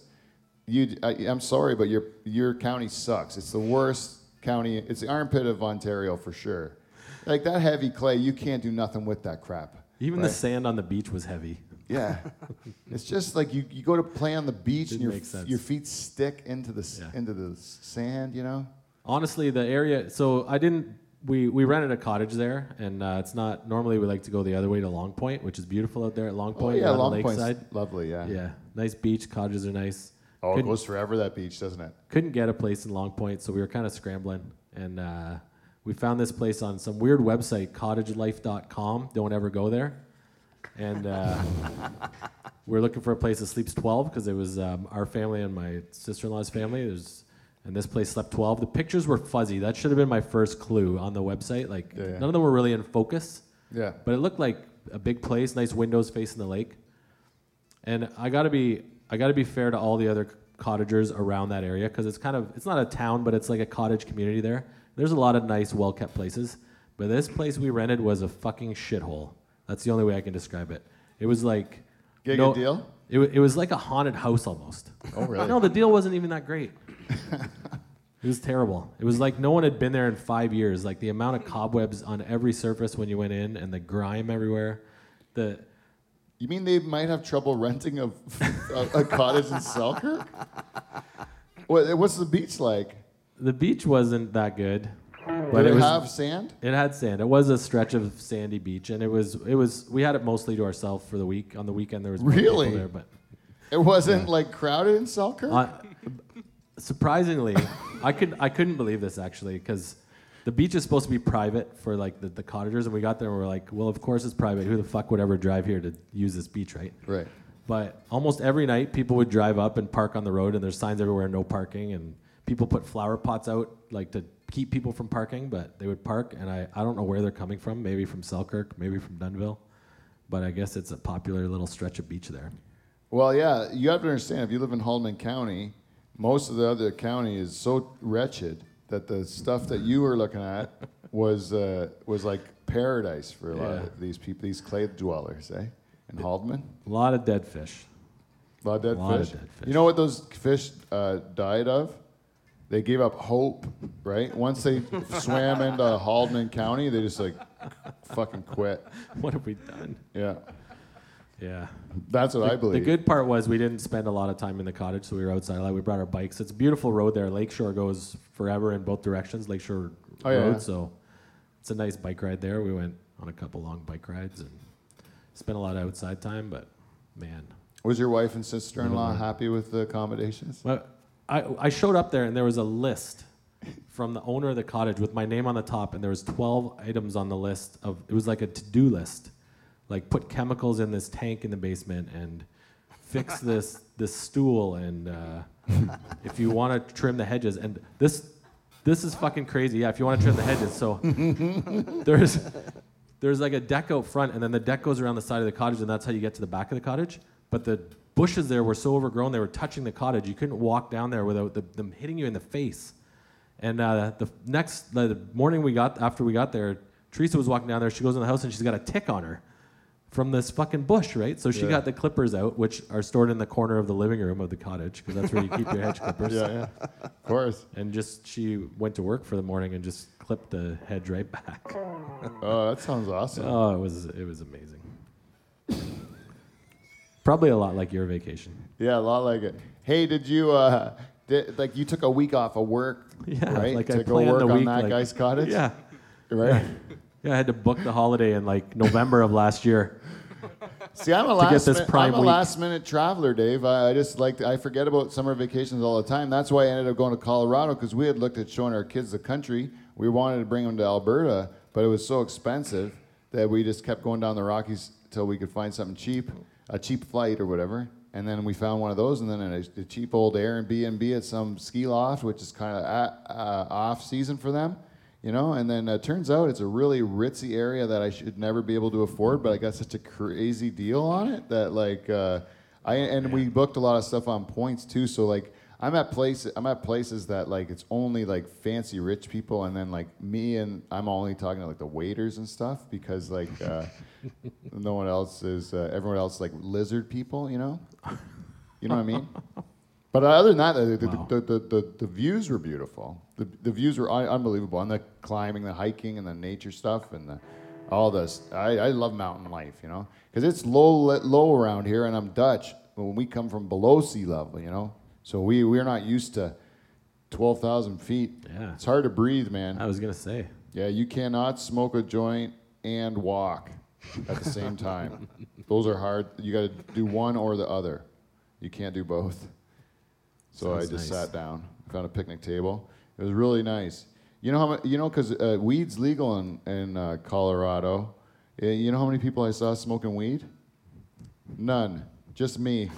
you I, I'm sorry, but your your county sucks. It's the worst county. It's the armpit of Ontario for sure. Like that heavy clay, you can't do nothing with that crap. Even the sand on the beach was heavy. Yeah, it's just like you, you go to play on the beach and your your feet stick into the Yeah. into the sand. You know. Honestly, the area. So I didn't. We we rented a cottage there, and uh, it's not normally we like to go the other way to Long Point, which is beautiful out there at Long Oh Point. yeah, on Long the Point's lakeside. lovely. Yeah. Yeah, nice beach. Cottages are nice. Oh, it Couldn't- goes forever that beach, doesn't it? couldn't get a place in Long Point, so we were kind of scrambling. And uh, we found this place on some weird website, cottagelife.com. Don't ever go there. And uh, we are looking for a place that sleeps 12 because it was um, our family and my sister in law's family. There's, and this place slept 12. The pictures were fuzzy. That should have been my first clue on the website. Like, Yeah, yeah. none of them were really in focus. Yeah. But it looked like a big place, nice windows facing the lake. And I gotta be, I gotta be fair to all the other cottagers around that area because it's kind of, it's not a town, but it's like a cottage community there. There's a lot of nice, well-kept places, but this place we rented was a fucking shithole. That's the only way I can describe it. It was like, Get a good deal? It, it was like a haunted house almost. Oh, really? no, the deal wasn't even that great. It was terrible. It was like no one had been there in five years. Like the amount of cobwebs on every surface when you went in, and the grime everywhere. The You mean they might have trouble renting a, a, a cottage in Selkirk? What, what's the beach like? The beach wasn't that good, But but it it was. have sand? It had sand. It was a stretch of sandy beach, and it was. It was. We had it mostly to ourselves for the week. On the weekend, there was more people Really? there, but It wasn't like crowded in Selkirk? Uh, surprisingly, I could I couldn't believe this actually because the beach is supposed to be private for like the, the cottagers, and we got there and we are like, well, of course it's private. Who the fuck would ever drive here to use this beach, right? right. But almost every night, people would drive up and park on the road, and there's signs everywhere, no parking, and people put flower pots out like to keep people from parking, but they would park, and I, I don't know where they're coming from, maybe from Selkirk, maybe from Dunnville, but I guess it's a popular little stretch of beach there. Well, yeah, you have to understand if you live in Haldimand County, most of the other county is so wretched that the stuff that you were looking at was uh, was like paradise for a lot of these people, these clay dwellers, eh? In Haldimand. A lot of dead fish. A lot of dead, Lot of fish. dead fish. You know what those fish uh, died of? They gave up hope, right? Once they swam into Haldimand County, they just like fucking quit. What have we done? Yeah, Yeah. that's what I believe. The good part was we didn't spend a lot of time in the cottage, so we were outside a lot. We brought our bikes. It's a beautiful road there. Lakeshore goes forever in both directions, Lakeshore Oh, yeah. Road. So it's a nice bike ride there. We went on a couple long bike rides and spent a lot of outside time, but man. Was your wife and sister-in-law mm-hmm. happy with the accommodations? But I, I showed up there and there was a list from the owner of the cottage with my name on the top, and there was 12 items on the list of it was like a to-do list, like put chemicals in this tank in the basement and fix this this stool and uh, if you want to trim the hedges and this this is fucking crazy. Yeah, if you want to trim the hedges, so there's there's like a deck out front, and then the deck goes around the side of the cottage, and that's how you get to the back of the cottage. But the bushes there were so overgrown, they were touching the cottage. You couldn't walk down there without the, them hitting you in the face. And uh, the next the morning we got after we got there, Teresa was walking down there. She goes in the house and she's got a tick on her from this fucking bush, right? So she Yeah. got the clippers out, which are stored in the corner of the living room of the cottage because that's where you keep your hedge clippers. Yeah, yeah, of course. And just she went to work for the morning and just clipped the hedge right back. Oh, that sounds awesome. Oh, it was it was amazing. Probably a lot like your vacation. Yeah, a lot like it. Hey, did you uh, did, like you took a week off of work, Yeah, right? like to I go work the on week, that like- guy's cottage, Yeah, right? yeah. I had to book the holiday in like November of last year. See, I'm a last minute, I'm a week. last minute traveler, Dave. I, I just like I forget about summer vacations all the time. That's why I ended up going to Colorado because we had looked at showing our kids the country. We wanted to bring them to Alberta, but it was so expensive that we just kept going down the Rockies until we could find something cheap, a cheap flight or whatever. And then we found one of those, and then a, a cheap old Airbnb at some ski loft, which is kind of uh, off season for them. you know. And then uh, turns out it's a really ritzy area that I should never be able to afford, but I got such a crazy deal on it that like uh, I and we booked a lot of stuff on points too. So like I'm at places I'm at places that like it's only like fancy rich people, and then like me and I'm only talking to like the waiters and stuff because like uh, no one else is uh, everyone else is, like lizard people, you know. You know what I mean? But other than that, the, the, Wow. the, the, the, views were beautiful. The, the views were un- unbelievable. And the climbing, the hiking, and the nature stuff, and the, all this. I, I love mountain life, you know, because it's low low around here, and I'm Dutch. When we come from below sea level, you know, so we we're not used to twelve thousand feet. Yeah. it's hard to breathe, man. I was gonna say. Yeah, you cannot smoke a joint and walk at the same time. Those are hard. You got to do one or the other. You can't do both. So I just nice. sat down, found a picnic table. It was really nice. You know how you know because uh, weed's legal in in uh, Colorado. Yeah, You know how many people I saw smoking weed? None. Just me.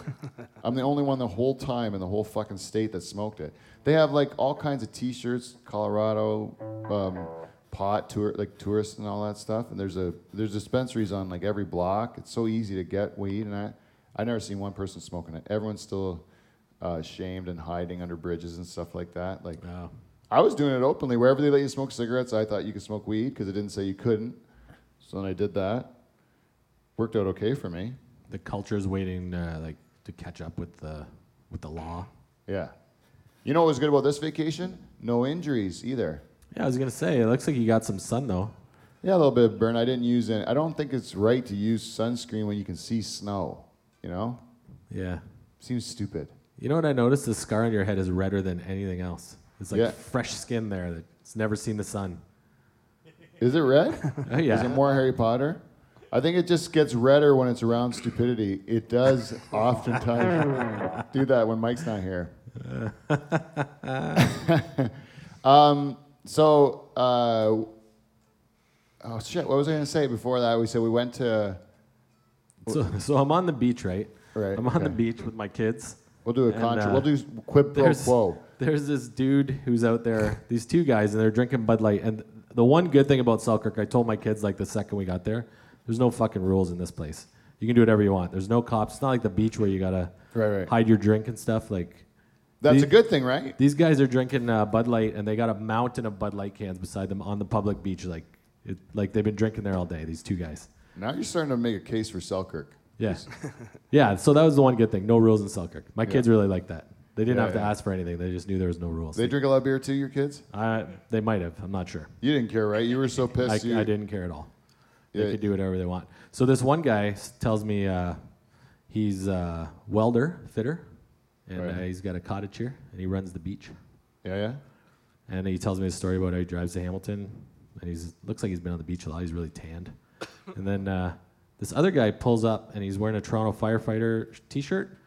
I'm the only one the whole time in the whole fucking state that smoked it. They have like all kinds of T-shirts, Colorado, um, pot tour, like tourists and all that stuff. And there's a there's dispensaries on like every block. It's so easy to get weed, and I I never seen one person smoking it. Everyone's still uh, shamed and hiding under bridges and stuff like that. Like Wow. I was doing it openly wherever they let you smoke cigarettes. I thought you could smoke weed because it didn't say you couldn't. So then I did that. Worked out okay for me. The culture's waiting uh, like to catch up with the with the law. Yeah. You know what was good about this vacation? No injuries either. Yeah, I was gonna say. It looks like you got some sun though. Yeah, a little bit of burn. I didn't use any. I don't think it's right to use sunscreen when you can see snow. You know, Yeah. seems stupid. You know what I noticed? The scar on your head is redder than anything else. It's like Yeah. fresh skin there that's never seen the sun. Is it red? Oh yeah. Is it more Harry Potter? I think it just gets redder when it's around stupidity. It does oftentimes do that when Mike's not here. um, so, uh, oh shit, what was I going to say before that? We said we went to, So, so I'm on the beach, right? Right, I'm on the beach with my kids. we'll do a And, contra, uh, we'll do quid pro There's, quo. there's this dude who's out there, these two guys, and they're drinking Bud Light. And the one good thing about Selkirk, I told my kids like the second we got there, there's no fucking rules in this place. You can do whatever you want. There's no cops. It's not like the beach where you gotta Right, right. hide your drink and stuff. Like That's these- a good thing, right? these guys are drinking uh, Bud Light, and they got a mountain of Bud Light cans beside them on the public beach. Like, it, like they've been drinking there all day. These two guys. Now you're starting to make a case for Selkirk. Yeah, yeah. So that was the one good thing. No rules in Selkirk. My kids really liked that. They didn't Yeah, have to yeah. ask for anything. They just knew there was no rules. They drink a lot of beer too, your kids? I, they might have. I'm not sure. You didn't care, right? You were so I, pissed. you, I didn't care at all. They Yeah. could do whatever they want. So this one guy s- tells me uh, he's a welder, fitter, and Right. uh, he's got a cottage here, and he runs the beach. Yeah, yeah. And he tells me a story about how he drives to Hamilton, and he's looks like he's been on the beach a lot. He's really tanned. and then uh, this other guy pulls up, and he's wearing a Toronto firefighter sh- T-shirt.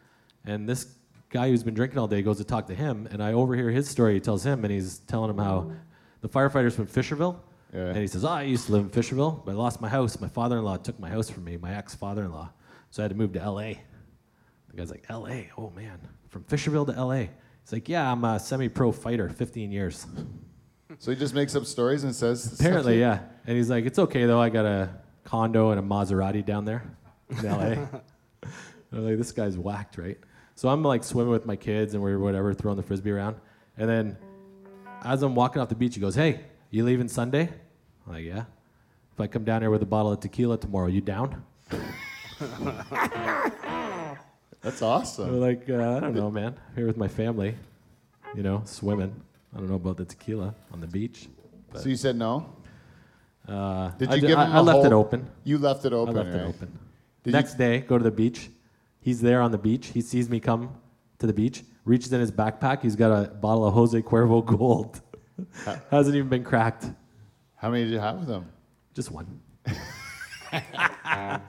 And this guy who's been drinking all day goes to talk to him, and I overhear his story. He tells him, and he's telling him how the firefighter's from Fisherville. Yeah. And he says, "Oh, I used to live in Fisherville, but I lost my house. My father-in-law took my house from me, my ex-father-in-law. So I had to move to L.A." The guy's like, "L.A. Oh man, from Fisherville to L.A." He's like, "Yeah, I'm a semi-pro fighter, 15 years." So he just makes up stories and says. Apparently, yeah. And he's like, "It's okay though. I got a condo and a Maserati down there in L.A." I'm like, "This guy's whacked, right?" So I'm like swimming with my kids and we're whatever throwing the frisbee around, and then as I'm walking off the beach, he goes, "Hey, you leaving Sunday?" I'm like, "Yeah." If I come down here with a bottle of tequila tomorrow, you down? That's awesome. like, uh, I don't know, man. Here with my family, you know, swimming. I don't know about the tequila on the beach. So you said no? Uh, Did I you di- give I, him I a left it whole- open. You left it open. I left it open. Did you- Next day, go to the beach. He's there on the beach. He sees me come to the beach, reaches in his backpack. He's got a bottle of Jose Cuervo Gold. Hasn't even been cracked. How many did you have with him? Just one.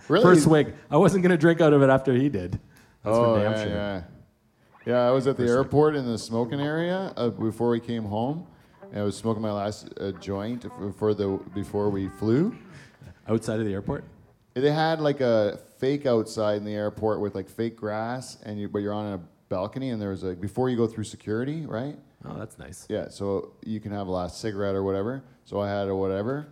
Really? First swig. I wasn't going to drink out of it after he did. That's oh, for damn yeah, sure. yeah. Yeah, I was at the First airport in the smoking area uh, before we came home. And I was smoking my last uh, joint for the before we flew. Outside of the airport? They had like a fake outside in the airport with like fake grass, and you, but you're on a balcony, and there was like before you go through security, right? Oh, that's nice. Yeah, so you can have a last cigarette or whatever. So I had a whatever.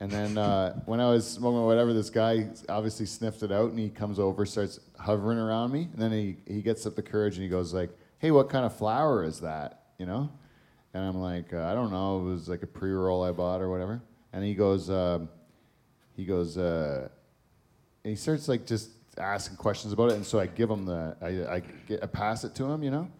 And then uh, when I was smoking whatever, this guy obviously sniffed it out and he comes over, starts hovering around me. And then he, he gets up the courage and he goes like, hey, what kind of flower is that? You know? And I'm like, uh, I don't know. It was like a pre-roll I bought or whatever. And he goes, um, he goes, uh, and he starts like just asking questions about it. And so I give him the, I, I, get, I pass it to him, you know?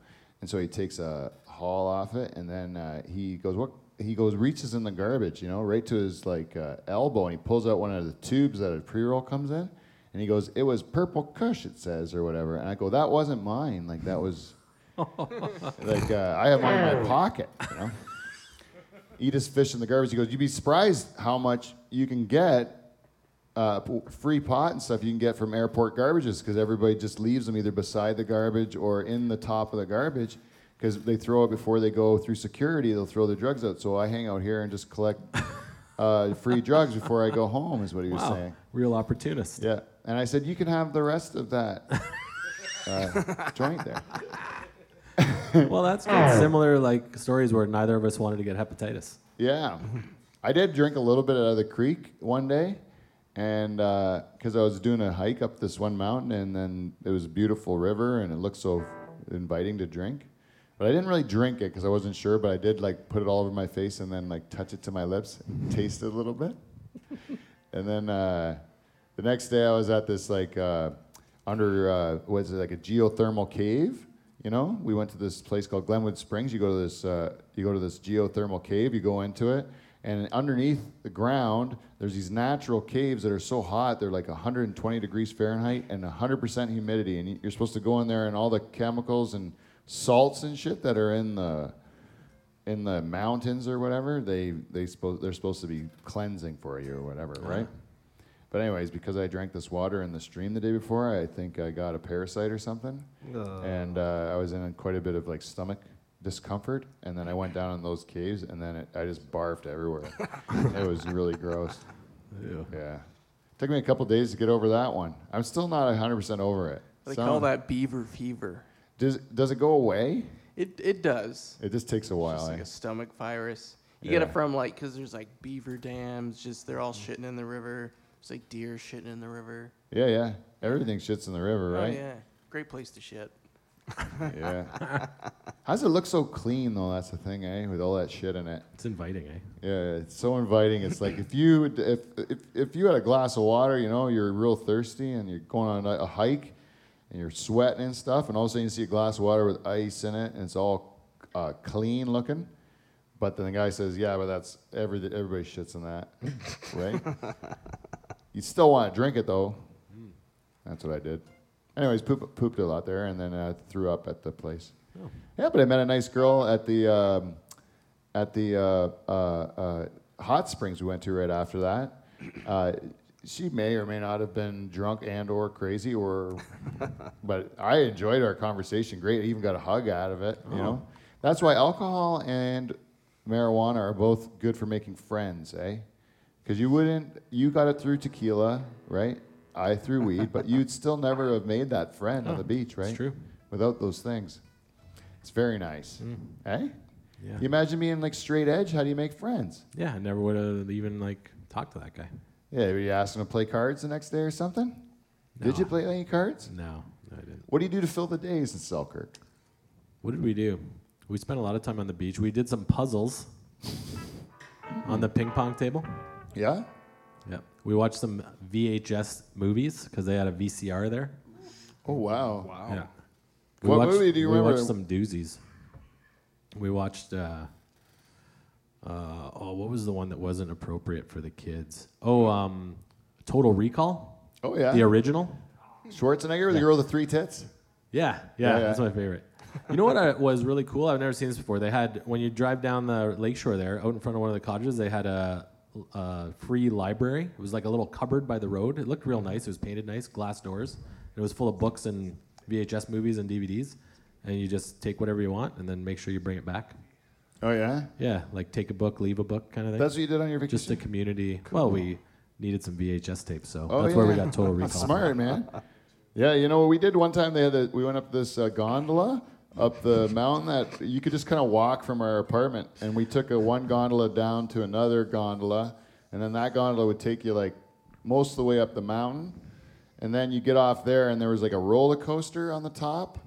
And so he takes a haul off it, and then uh, he goes, "What?" He goes, reaches in the garbage, you know, right to his like uh, elbow, and he pulls out one of the tubes that a pre-roll comes in, and he goes, "It was purple Kush, it says, or whatever." And I go, "That wasn't mine. Like that was, like uh, I have mine in my pocket, you know." Eat his fish in the garbage. He goes, "You'd be surprised how much you can get uh, p- free pot and stuff you can get from airport garbages because everybody just leaves them either beside the garbage or in the top of the garbage because they throw it before they go through security. They'll throw their drugs out. So I hang out here and just collect uh, free drugs before I go home. Is what he was Wow, saying. real opportunist. Yeah, and I said you can have the rest of that uh, joint there. Well, that's good. Similar like stories where neither of us wanted to get hepatitis. Yeah. I did drink a little bit out of the creek one day, and because I was doing a hike up this one mountain, and then it was a beautiful river, and it looked so inviting to drink. But I didn't really drink it because I wasn't sure, but I did like put it all over my face and then like touch it to my lips taste it a little bit. and then uh, the next day I was at this like uh, under uh, was it like a geothermal cave? You know, we went to this place called Glenwood Springs. You go to this uh, you go to this geothermal cave. You go into it, and underneath the ground there's these natural caves that are so hot they're like 120 degrees Fahrenheit and 100% humidity. And you're supposed to go in there and all the chemicals and salts and shit that are in the in the mountains or whatever, they they supposed they're supposed to be cleansing for you or whatever, right? But anyways, because I drank this water in the stream the day before, I think I got a parasite or something, and uh, I was in quite a bit of like stomach discomfort. And then I went down in those caves, and then it, I just barfed everywhere. it was really gross. Yeah, took me a couple days to get over that one. I'm still not 100% over it. They call that beaver fever. Does does it go away? It it does. It just takes a while. It's like eh? a stomach virus. You get it from like because there's like beaver dams. Just they're all shitting in the river. It's like deer shitting in the river. Yeah, yeah. Everything shits in the river, right? Oh yeah, great place to shit. Yeah. How does it look so clean though? That's the thing, eh? With all that shit in it. It's inviting, eh? Yeah, it's so inviting. It's like if you if if if you had a glass of water, you know, you're real thirsty and you're going on a, a hike and you're sweating and stuff, and all of a sudden you see a glass of water with ice in it and it's all uh, clean looking. But then the guy says, "Yeah, but that's every everybody shits in that, right?" you still want to drink it though. That's what I did. Anyways, poop, pooped a lot there, and then uh, threw up at the place. Yeah, but I met a nice girl at the um, at the uh, uh, uh, hot springs we went to right after that. She may or may not have been drunk and or crazy, or but I enjoyed our conversation. Great, I even got a hug out of it. You know, that's why alcohol and marijuana are both good for making friends, eh? Because you wouldn't, you got it through tequila, right? I through weed, but you'd still never have made that friend on the beach, right? true. Without those things. It's very nice. Eh? Yeah. You imagine being like straight edge, how do you make friends? Yeah, I never would have even like talked to that guy. Yeah, were you asking to play cards the next day or something? Did you play any cards? No, no, I didn't. What do you do to fill the days in Selkirk? What did we do? We spent a lot of time on the beach. We did some puzzles on the ping pong table. Yeah? Yep. We watched some VHS movies because they had a VCR there. Oh, wow. Wow. Yeah. We What watched, movie do you we remember? watched some doozies. We watched. Uh, uh, oh, what was the one that wasn't appropriate for the kids? Oh, um, Total Recall, Oh, yeah. the original. Schwarzenegger, the girl with the three tits? Yeah, yeah, Yeah, that's yeah. my favorite. You know what I, was really cool? I've never seen this before. They had when you drive down the lakeshore there, out in front of one of the cottages, they had a, a free library. It was like a little cupboard by the road. It looked real nice. It was painted nice, glass doors. It was full of books and VHS movies and DVDs. And you just take whatever you want and then make sure you bring it back. Oh, yeah? Yeah, like take a book, leave a book, kind of thing. That's what you did on your vacation. just a community. Well, we needed some VHS tapes, so Oh, that's where we got Total Recall. Smart, man. Yeah, you know what we did one time? They had a, we went up this uh, gondola up the mountain that you could just kind of walk from our apartment. And we took a one gondola down to another gondola, and then that gondola would take you like most of the way up the mountain. And then you get off there, and there was like a roller coaster on the top,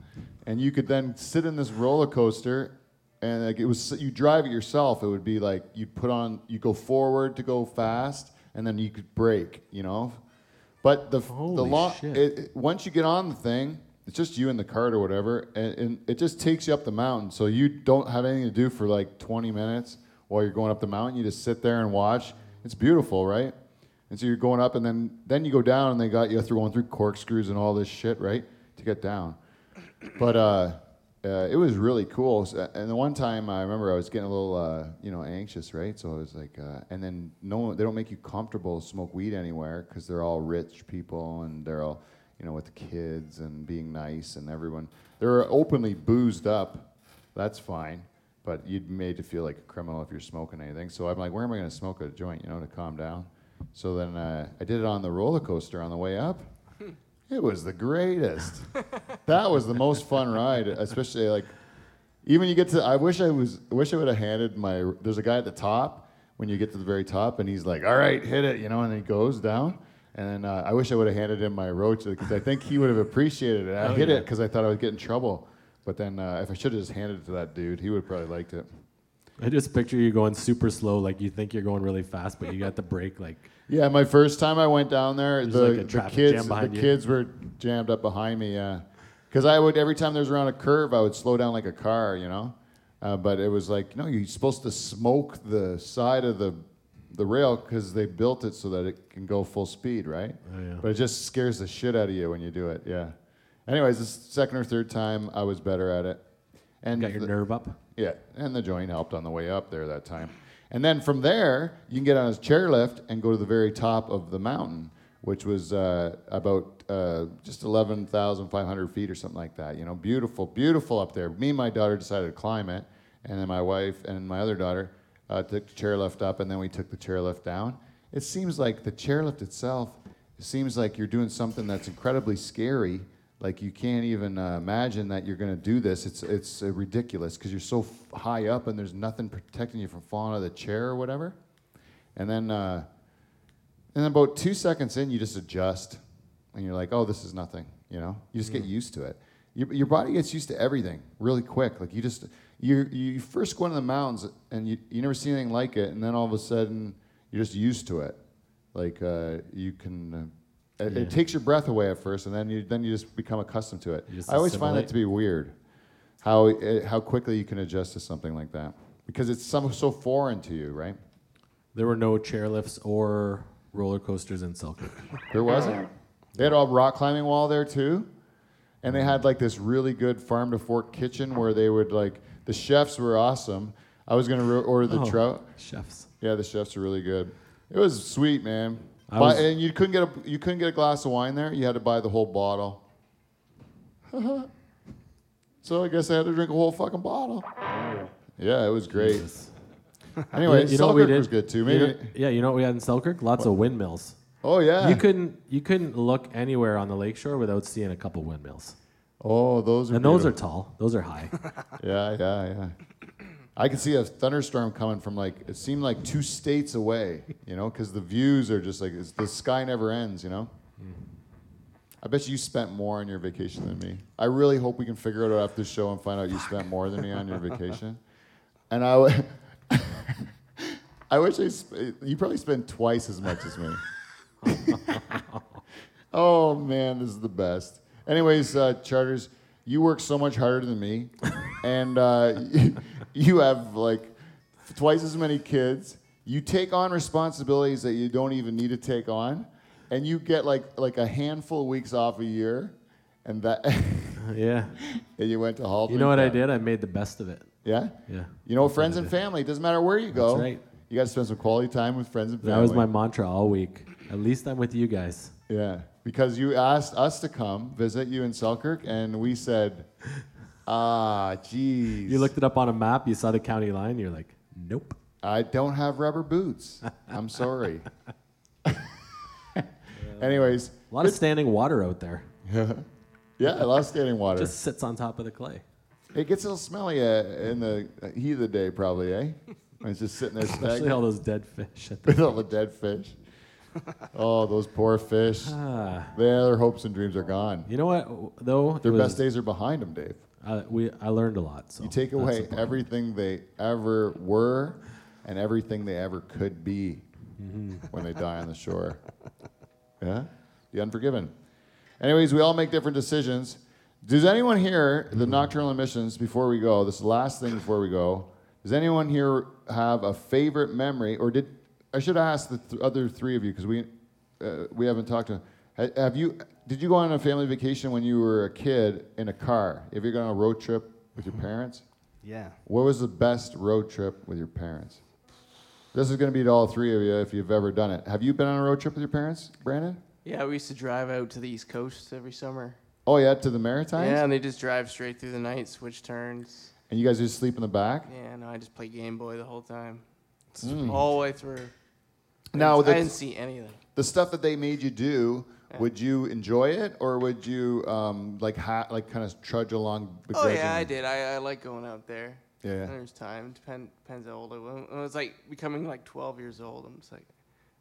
and you could then sit in this roller coaster, and like it was you drive it yourself. It would be like you'd put on you go forward to go fast, and then you could brake, you know. But the the Holy long shit. it, it- once you get on the thing, it's just you in the cart or whatever, and, and it just takes you up the mountain. So you don't have anything to do for like 20 minutes while you're going up the mountain. You just sit there and watch. It's beautiful, right? And so you're going up, and then then you go down, and they got you through going through corkscrews and all this shit, right, to get down. But uh, uh, it was really cool. So- And the one time I remember I was getting a little, uh, you know, anxious, right? So I was like, uh, and then no, they don't make you comfortable smoke weed anywhere because they're all rich people and they're all, you know, with kids and being nice and everyone. They're openly boozed up. That's fine. But you'd be made to feel like a criminal if you're smoking anything. So I'm like, where am I going to smoke a joint, you know, to calm down? So then uh, I did it on the roller coaster on the way up. It was the greatest. that was the most fun ride, especially like even you get to. I wish I was. I wish I would have handed my. There's a guy at the top when you get to the very top, and he's like, "All right, hit it," you know, and then he goes down. And uh, I wish I would have handed him my roach because I think he would have appreciated it. I Oh, hit yeah. it because I thought I would get in trouble. But then uh, if I should have just handed it to that dude, he would have probably liked it. I just picture you going super slow, like you think you're going really fast, but you got the brake like. Yeah, my first time I went down there, There's the, like a the traffic kids the behind you. kids were jammed up behind me. Yeah, because I would every time there was around a curve, I would slow down like a car, you know. Uh, but it was like, no, you're supposed to smoke the side of the the rail because they built it so that it can go full speed, right? Oh, yeah. But it just scares the shit out of you when you do it. Yeah. Anyways, the second or third time, I was better at it. And Got your the- nerve up. yeah, and the joint helped on the way up there that time. And then from there, you can get on a chairlift and go to the very top of the mountain, which was uh, about uh, just 11,500 feet or something like that. You know, beautiful, beautiful up there. Me and my daughter decided to climb it, and then my wife and my other daughter uh, took the chairlift up, and then we took the chairlift down. It seems like the chairlift itself, it seems like you're doing something that's incredibly scary. Like you can't even uh, imagine that you're going to do this. It's it's uh, ridiculous because you're so f- high up and there's nothing protecting you from falling out of the chair or whatever. And then uh, and then about two seconds in, you just adjust, and you're like, oh, this is nothing. You know, you just get used to it. Your, your body gets used to everything really quick. Like you just you you first go into the mountains and you you never see anything like it, and then all of a sudden you're just used to it. Like uh, you can. It, it takes your breath away at first, and then you then you just become accustomed to it. I always find that to be weird, how it, how quickly you can adjust to something like that because it's some, so foreign to you, right? There were no chairlifts or roller coasters in Selkirk. There wasn't. They had a rock climbing wall there too, and they had like this really good farm to fork kitchen where they would like the chefs were awesome. I was gonna ro- order the Oh, trout. Chefs. Yeah, the chefs are really good. It was sweet, man. I Buy- was- and you couldn't get a you couldn't get a glass of wine there. You had to buy the whole bottle. so I guess I had to drink a whole fucking bottle. Yeah, it was great. Jesus. Anyway, You know what we Selkirk did? was good too. You know- yeah, you know what we had in Selkirk? Lots of windmills. oh yeah. You couldn't you couldn't look anywhere on the lakeshore without seeing a couple windmills. oh, those are. And those are tall. Those are high. Yeah, yeah, yeah. I could see a thunderstorm coming from like it seemed like two states away, you know, because the views are just like it's, the sky never ends, you know. I bet you spent more on your vacation than me. I really hope we can figure it out after the show and find out you spent more than me on your vacation. And I, w- I wish I sp- you probably spent twice as much as me. oh man, this is the best. Anyways, uh, charters, you work so much harder than me, and uh, you have like twice as many kids. You take on responsibilities that you don't even need to take on, and you get like like a handful of weeks off a year, and that yeah. and you went to Halton. You know what I did? I made the best of it. Yeah. Yeah. You know, friends and family. It doesn't matter where you go. That's right. You got to spend some quality time with friends and family. That was my mantra all week. At least I'm with you guys. Yeah, because you asked us to come visit you in Selkirk, and we said, "Ah, geez, You looked it up on a map, you saw the county line, you're like, nope. I don't have rubber boots. I'm sorry." Anyways, A lot of standing water out there. yeah, I love standing water. Just sits on top of the clay. It gets a little smelly uh, in the heat of the day, probably, eh? When it's just sitting there Especially stagnant all those dead fish. At the, with all the dead fish. Oh, those poor fish. ah, Their hopes and dreams are gone. you know what? Though it Their was- best days are behind them, Dave. I, we I learned a lot. So You take away the everything they ever were and everything they ever could be Mm-hmm. when they die on the shore. Yeah? The unforgiven. Anyways, we all make different decisions. Does anyone here, the nocturnal emissions, before we go, this is the last thing before we go, does anyone here have a favorite memory, or did, I should ask the th- other three of you, because we, uh, we haven't talked to, ha- have you, did you go on a family vacation when you were a kid in a car? If you gone on a road trip with your parents? Yeah. What was the best road trip with your parents? This is going to be to all three of you if you've ever done it. Have you been on a road trip with your parents, Brandon? Yeah, we used to drive out to the East Coast every summer. Oh yeah, to the Maritimes. Yeah, and they just drive straight through the night, switch turns. And you guys just sleep in the back. Yeah, no, I just play Game Boy the whole time, Mm. all the way through. Now I the, didn't see anything. the stuff that they made you do, would you enjoy it or would you um, like ha- like kind of trudge along? Oh yeah, I did. I, I like going out there. Yeah. There's time. Depend, depends how old I was. When I was like becoming like 12 years old, I'm just like,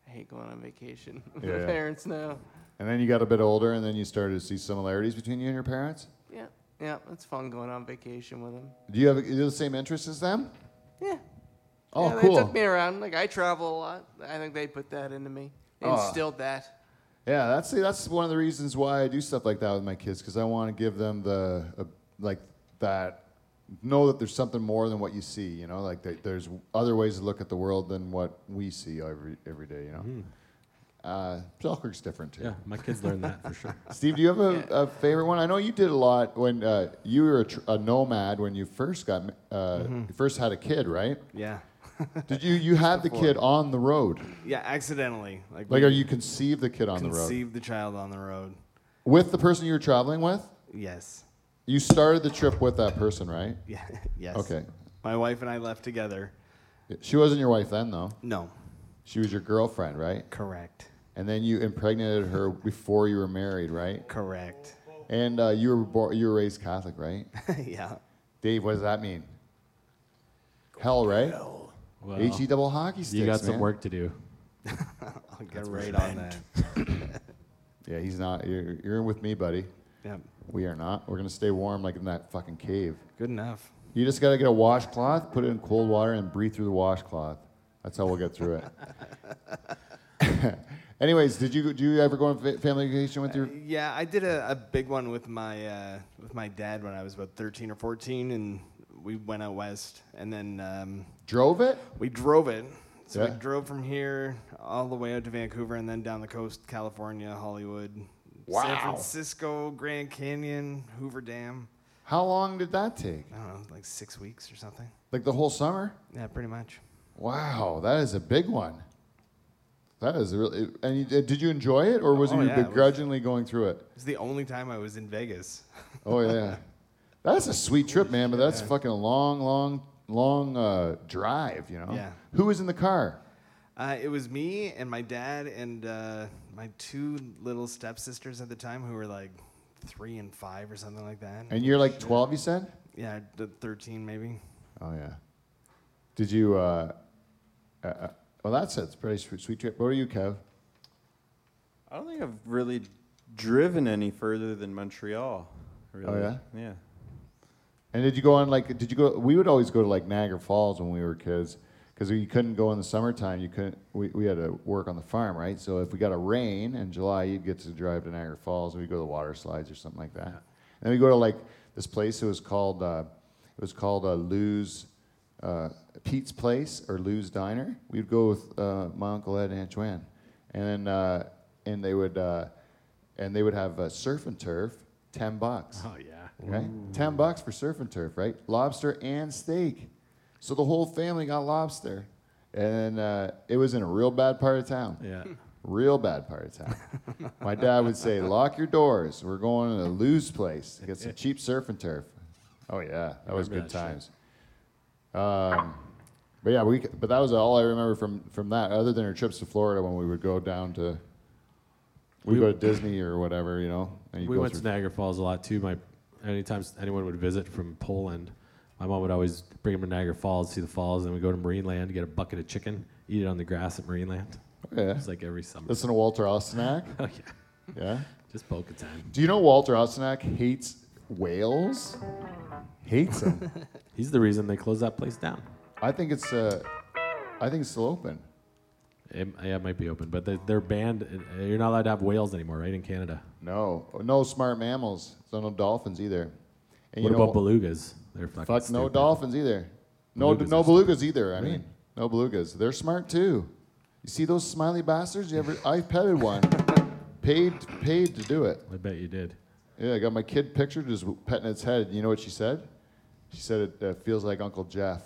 I hate going on vacation with Yeah, my yeah. parents now. And then you got a bit older, and then you started to see similarities between you and your parents. Yeah, yeah, it's fun going on vacation with them. Do you have you the same interests as them? Yeah. Oh, yeah, cool. They took me around. Like I travel a lot. I think they put that into me. They Oh. instilled that. Yeah, that's that's one of the reasons why I do stuff like that with my kids because I want to give them the uh, like that know that there's something more than what you see. You know, like that there's other ways to look at the world than what we see every every day. You know, uh, Selkirk's different too. Yeah, my kids learned that for sure. Steve, do you have a, Yeah. a favorite one? I know you did a lot when uh, you were a, tr- a nomad when you first got ma- uh, you first had a kid, right? Yeah. Did you you had the kid on the road? Yeah, accidentally. Like, Like, we are you conceived the kid on the road conceived the child on the road? with the person you were traveling with? Yes. You started the trip with that person, right? Yeah. yes. Okay. My wife and I left together. She wasn't your wife then, though. No. She was your girlfriend, right? Correct. And then you impregnated her before you were married, right? Correct. And uh, you were bo- you were raised Catholic, right? yeah. Dave, what does that mean? Hell, right? Well, H E double hockey sticks. you got some man. work to do. I'll get right on that. Yeah, he's not. You're, you're in with me, buddy. Yeah. We are not. We're gonna stay warm like in that fucking cave. Good enough. You just gotta get a washcloth, put it in cold water, and breathe through the washcloth. That's how we'll get through it. Anyways, did you do you ever go on fa- family vacation with your? Yeah, I did a, a big one with my uh, with my dad when I was about 13 or 14, and we went out west, and then um, Drove it? we drove it. So Yeah. we drove from here all the way out to Vancouver, and then down the coast, California, Hollywood, Wow. San Francisco, Grand Canyon, Hoover Dam. How long did that take? I don't know, like six weeks or something. Like the whole summer? Yeah, pretty much. Wow, that is a big one. That is really. And you, did you enjoy it, or was Oh, you yeah, it was- begrudgingly going through it? It's the only time I was in Vegas. Oh yeah, that's a sweet trip, man. But that's fucking a long, long, long uh, drive. You know. Yeah. Who was in the car? Uh, it was me and my dad and uh, my two little stepsisters at the time who were like three and five or something like that. And you're like 12, you said? yeah, the 13 maybe. Oh yeah. Did you? Uh, uh, uh, well, that's it. a pretty sweet, sweet trip. What are you, Kev? I don't think I've really driven any further than Montreal. Really. yeah? Yeah. And did you go on like? Did you go? We would always go to like Niagara Falls when we were kids, because you couldn't go in the summertime. You couldn't. We, we had to work on the farm, right? So if we got a rain in July, you'd get to drive to Niagara Falls, and we go to the water slides or something like that. And then we go to like this place. It was called. Uh, it was called uh, Lou's. Uh, Pete's Place or Lou's Diner. We'd go with uh, my uncle Ed and Aunt Joanne, and then uh, and they would uh, and they would have uh, surf and turf, ten bucks Oh yeah. Right? Ten bucks for surf and turf, right? Lobster and steak. So the whole family got lobster, and uh, it was in a real bad part of town. Yeah. Real bad part of town. My dad would say, "Lock your doors. We're going to Lou's place to get some cheap surf and turf." Oh yeah, that was good that times. Um, but yeah, we. But that was all I remember from from that. Other than our trips to Florida when we would go down to. We We- go to Disney or whatever, you know. And you'd We went to Niagara Falls a lot too. My anytime anyone would visit from Poland, my mom would always bring them to Niagara Falls, see the falls, and then we'd go to Marineland, get a bucket of chicken, eat it on the grass at Marineland. Yeah. It's like every summer. Listen to Walter Ostanek. oh yeah, Yeah. just poke time. Do you know Walter Ostanek hates whales? Hates them. He's the reason they closed that place down. I think it's. Uh, I think it's still open. It, yeah, it might be open, but they, they're banned. uh, You're not allowed to have whales anymore, right? In Canada. No, no smart mammals. So no dolphins either. And what you know, about belugas? They're fucking Fuck no stupid. dolphins either. No, Belugas no belugas either. I Really? mean, no belugas. They're smart too. You see those smiley bastards? You ever? I petted one. paid, paid to do it. I bet you did. Yeah, I got my kid pictured just petting its head. You know what she said? She said it uh, feels like Uncle Jeff.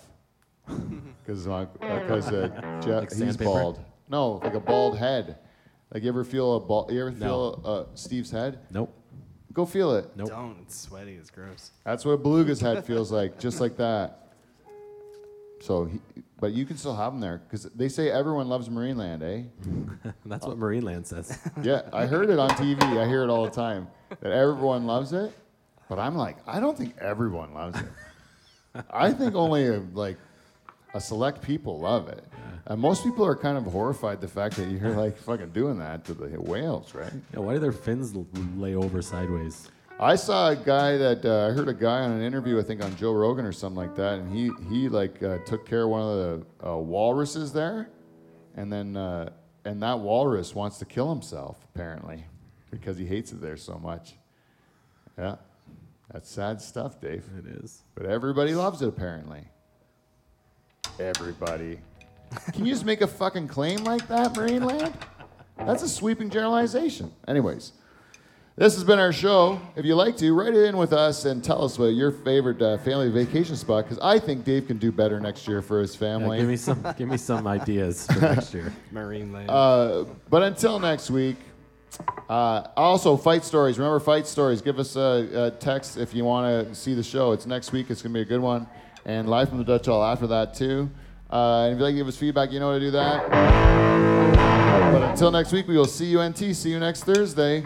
Because because uh, Jeff Like he's bald. No, like a bald head. Like you ever feel a bald? You ever No. feel uh, Steve's head? Nope. Go feel it. Nope. Don't. It's sweaty. It's gross. That's what a beluga's head feels like, just like that. So, he, but you can still have them there because they say everyone loves Marineland, eh? That's what Marineland says. Yeah, I heard it on TV. I hear it all the time that everyone loves it. But I'm like, I don't think everyone loves it. I think only a, like a select people love it. And most people are kind of horrified the fact that you're like fucking doing that to the whales, right? yeah, why do their fins l- lay over sideways? I saw a guy that uh, I heard a guy on an interview, I think on Joe Rogan or something like that, and he he like uh, took care of one of the uh, walruses there, and then uh, and that walrus wants to kill himself apparently because he hates it there so much. Yeah, that's sad stuff, Dave. It is. But everybody loves it apparently. Everybody. Can you just make a fucking claim like that, Marine Land? That's a sweeping generalization. Anyways. This has been our show. If you like to, write it in with us and tell us what your favorite uh, family vacation spot. Because I think Dave can do better next year for his Yeah, family. give me some. give me some ideas for next year. Marine land. uh, but until next week. Uh, also, fight stories. Remember, fight stories. Give us a, a text if you want to see the show. It's next week. It's gonna be a good one. And live from the Dutch Hall after that too. Uh, and if you'd like to give us feedback, you know how to do that. But until next week, we will see you NT. See you next Thursday.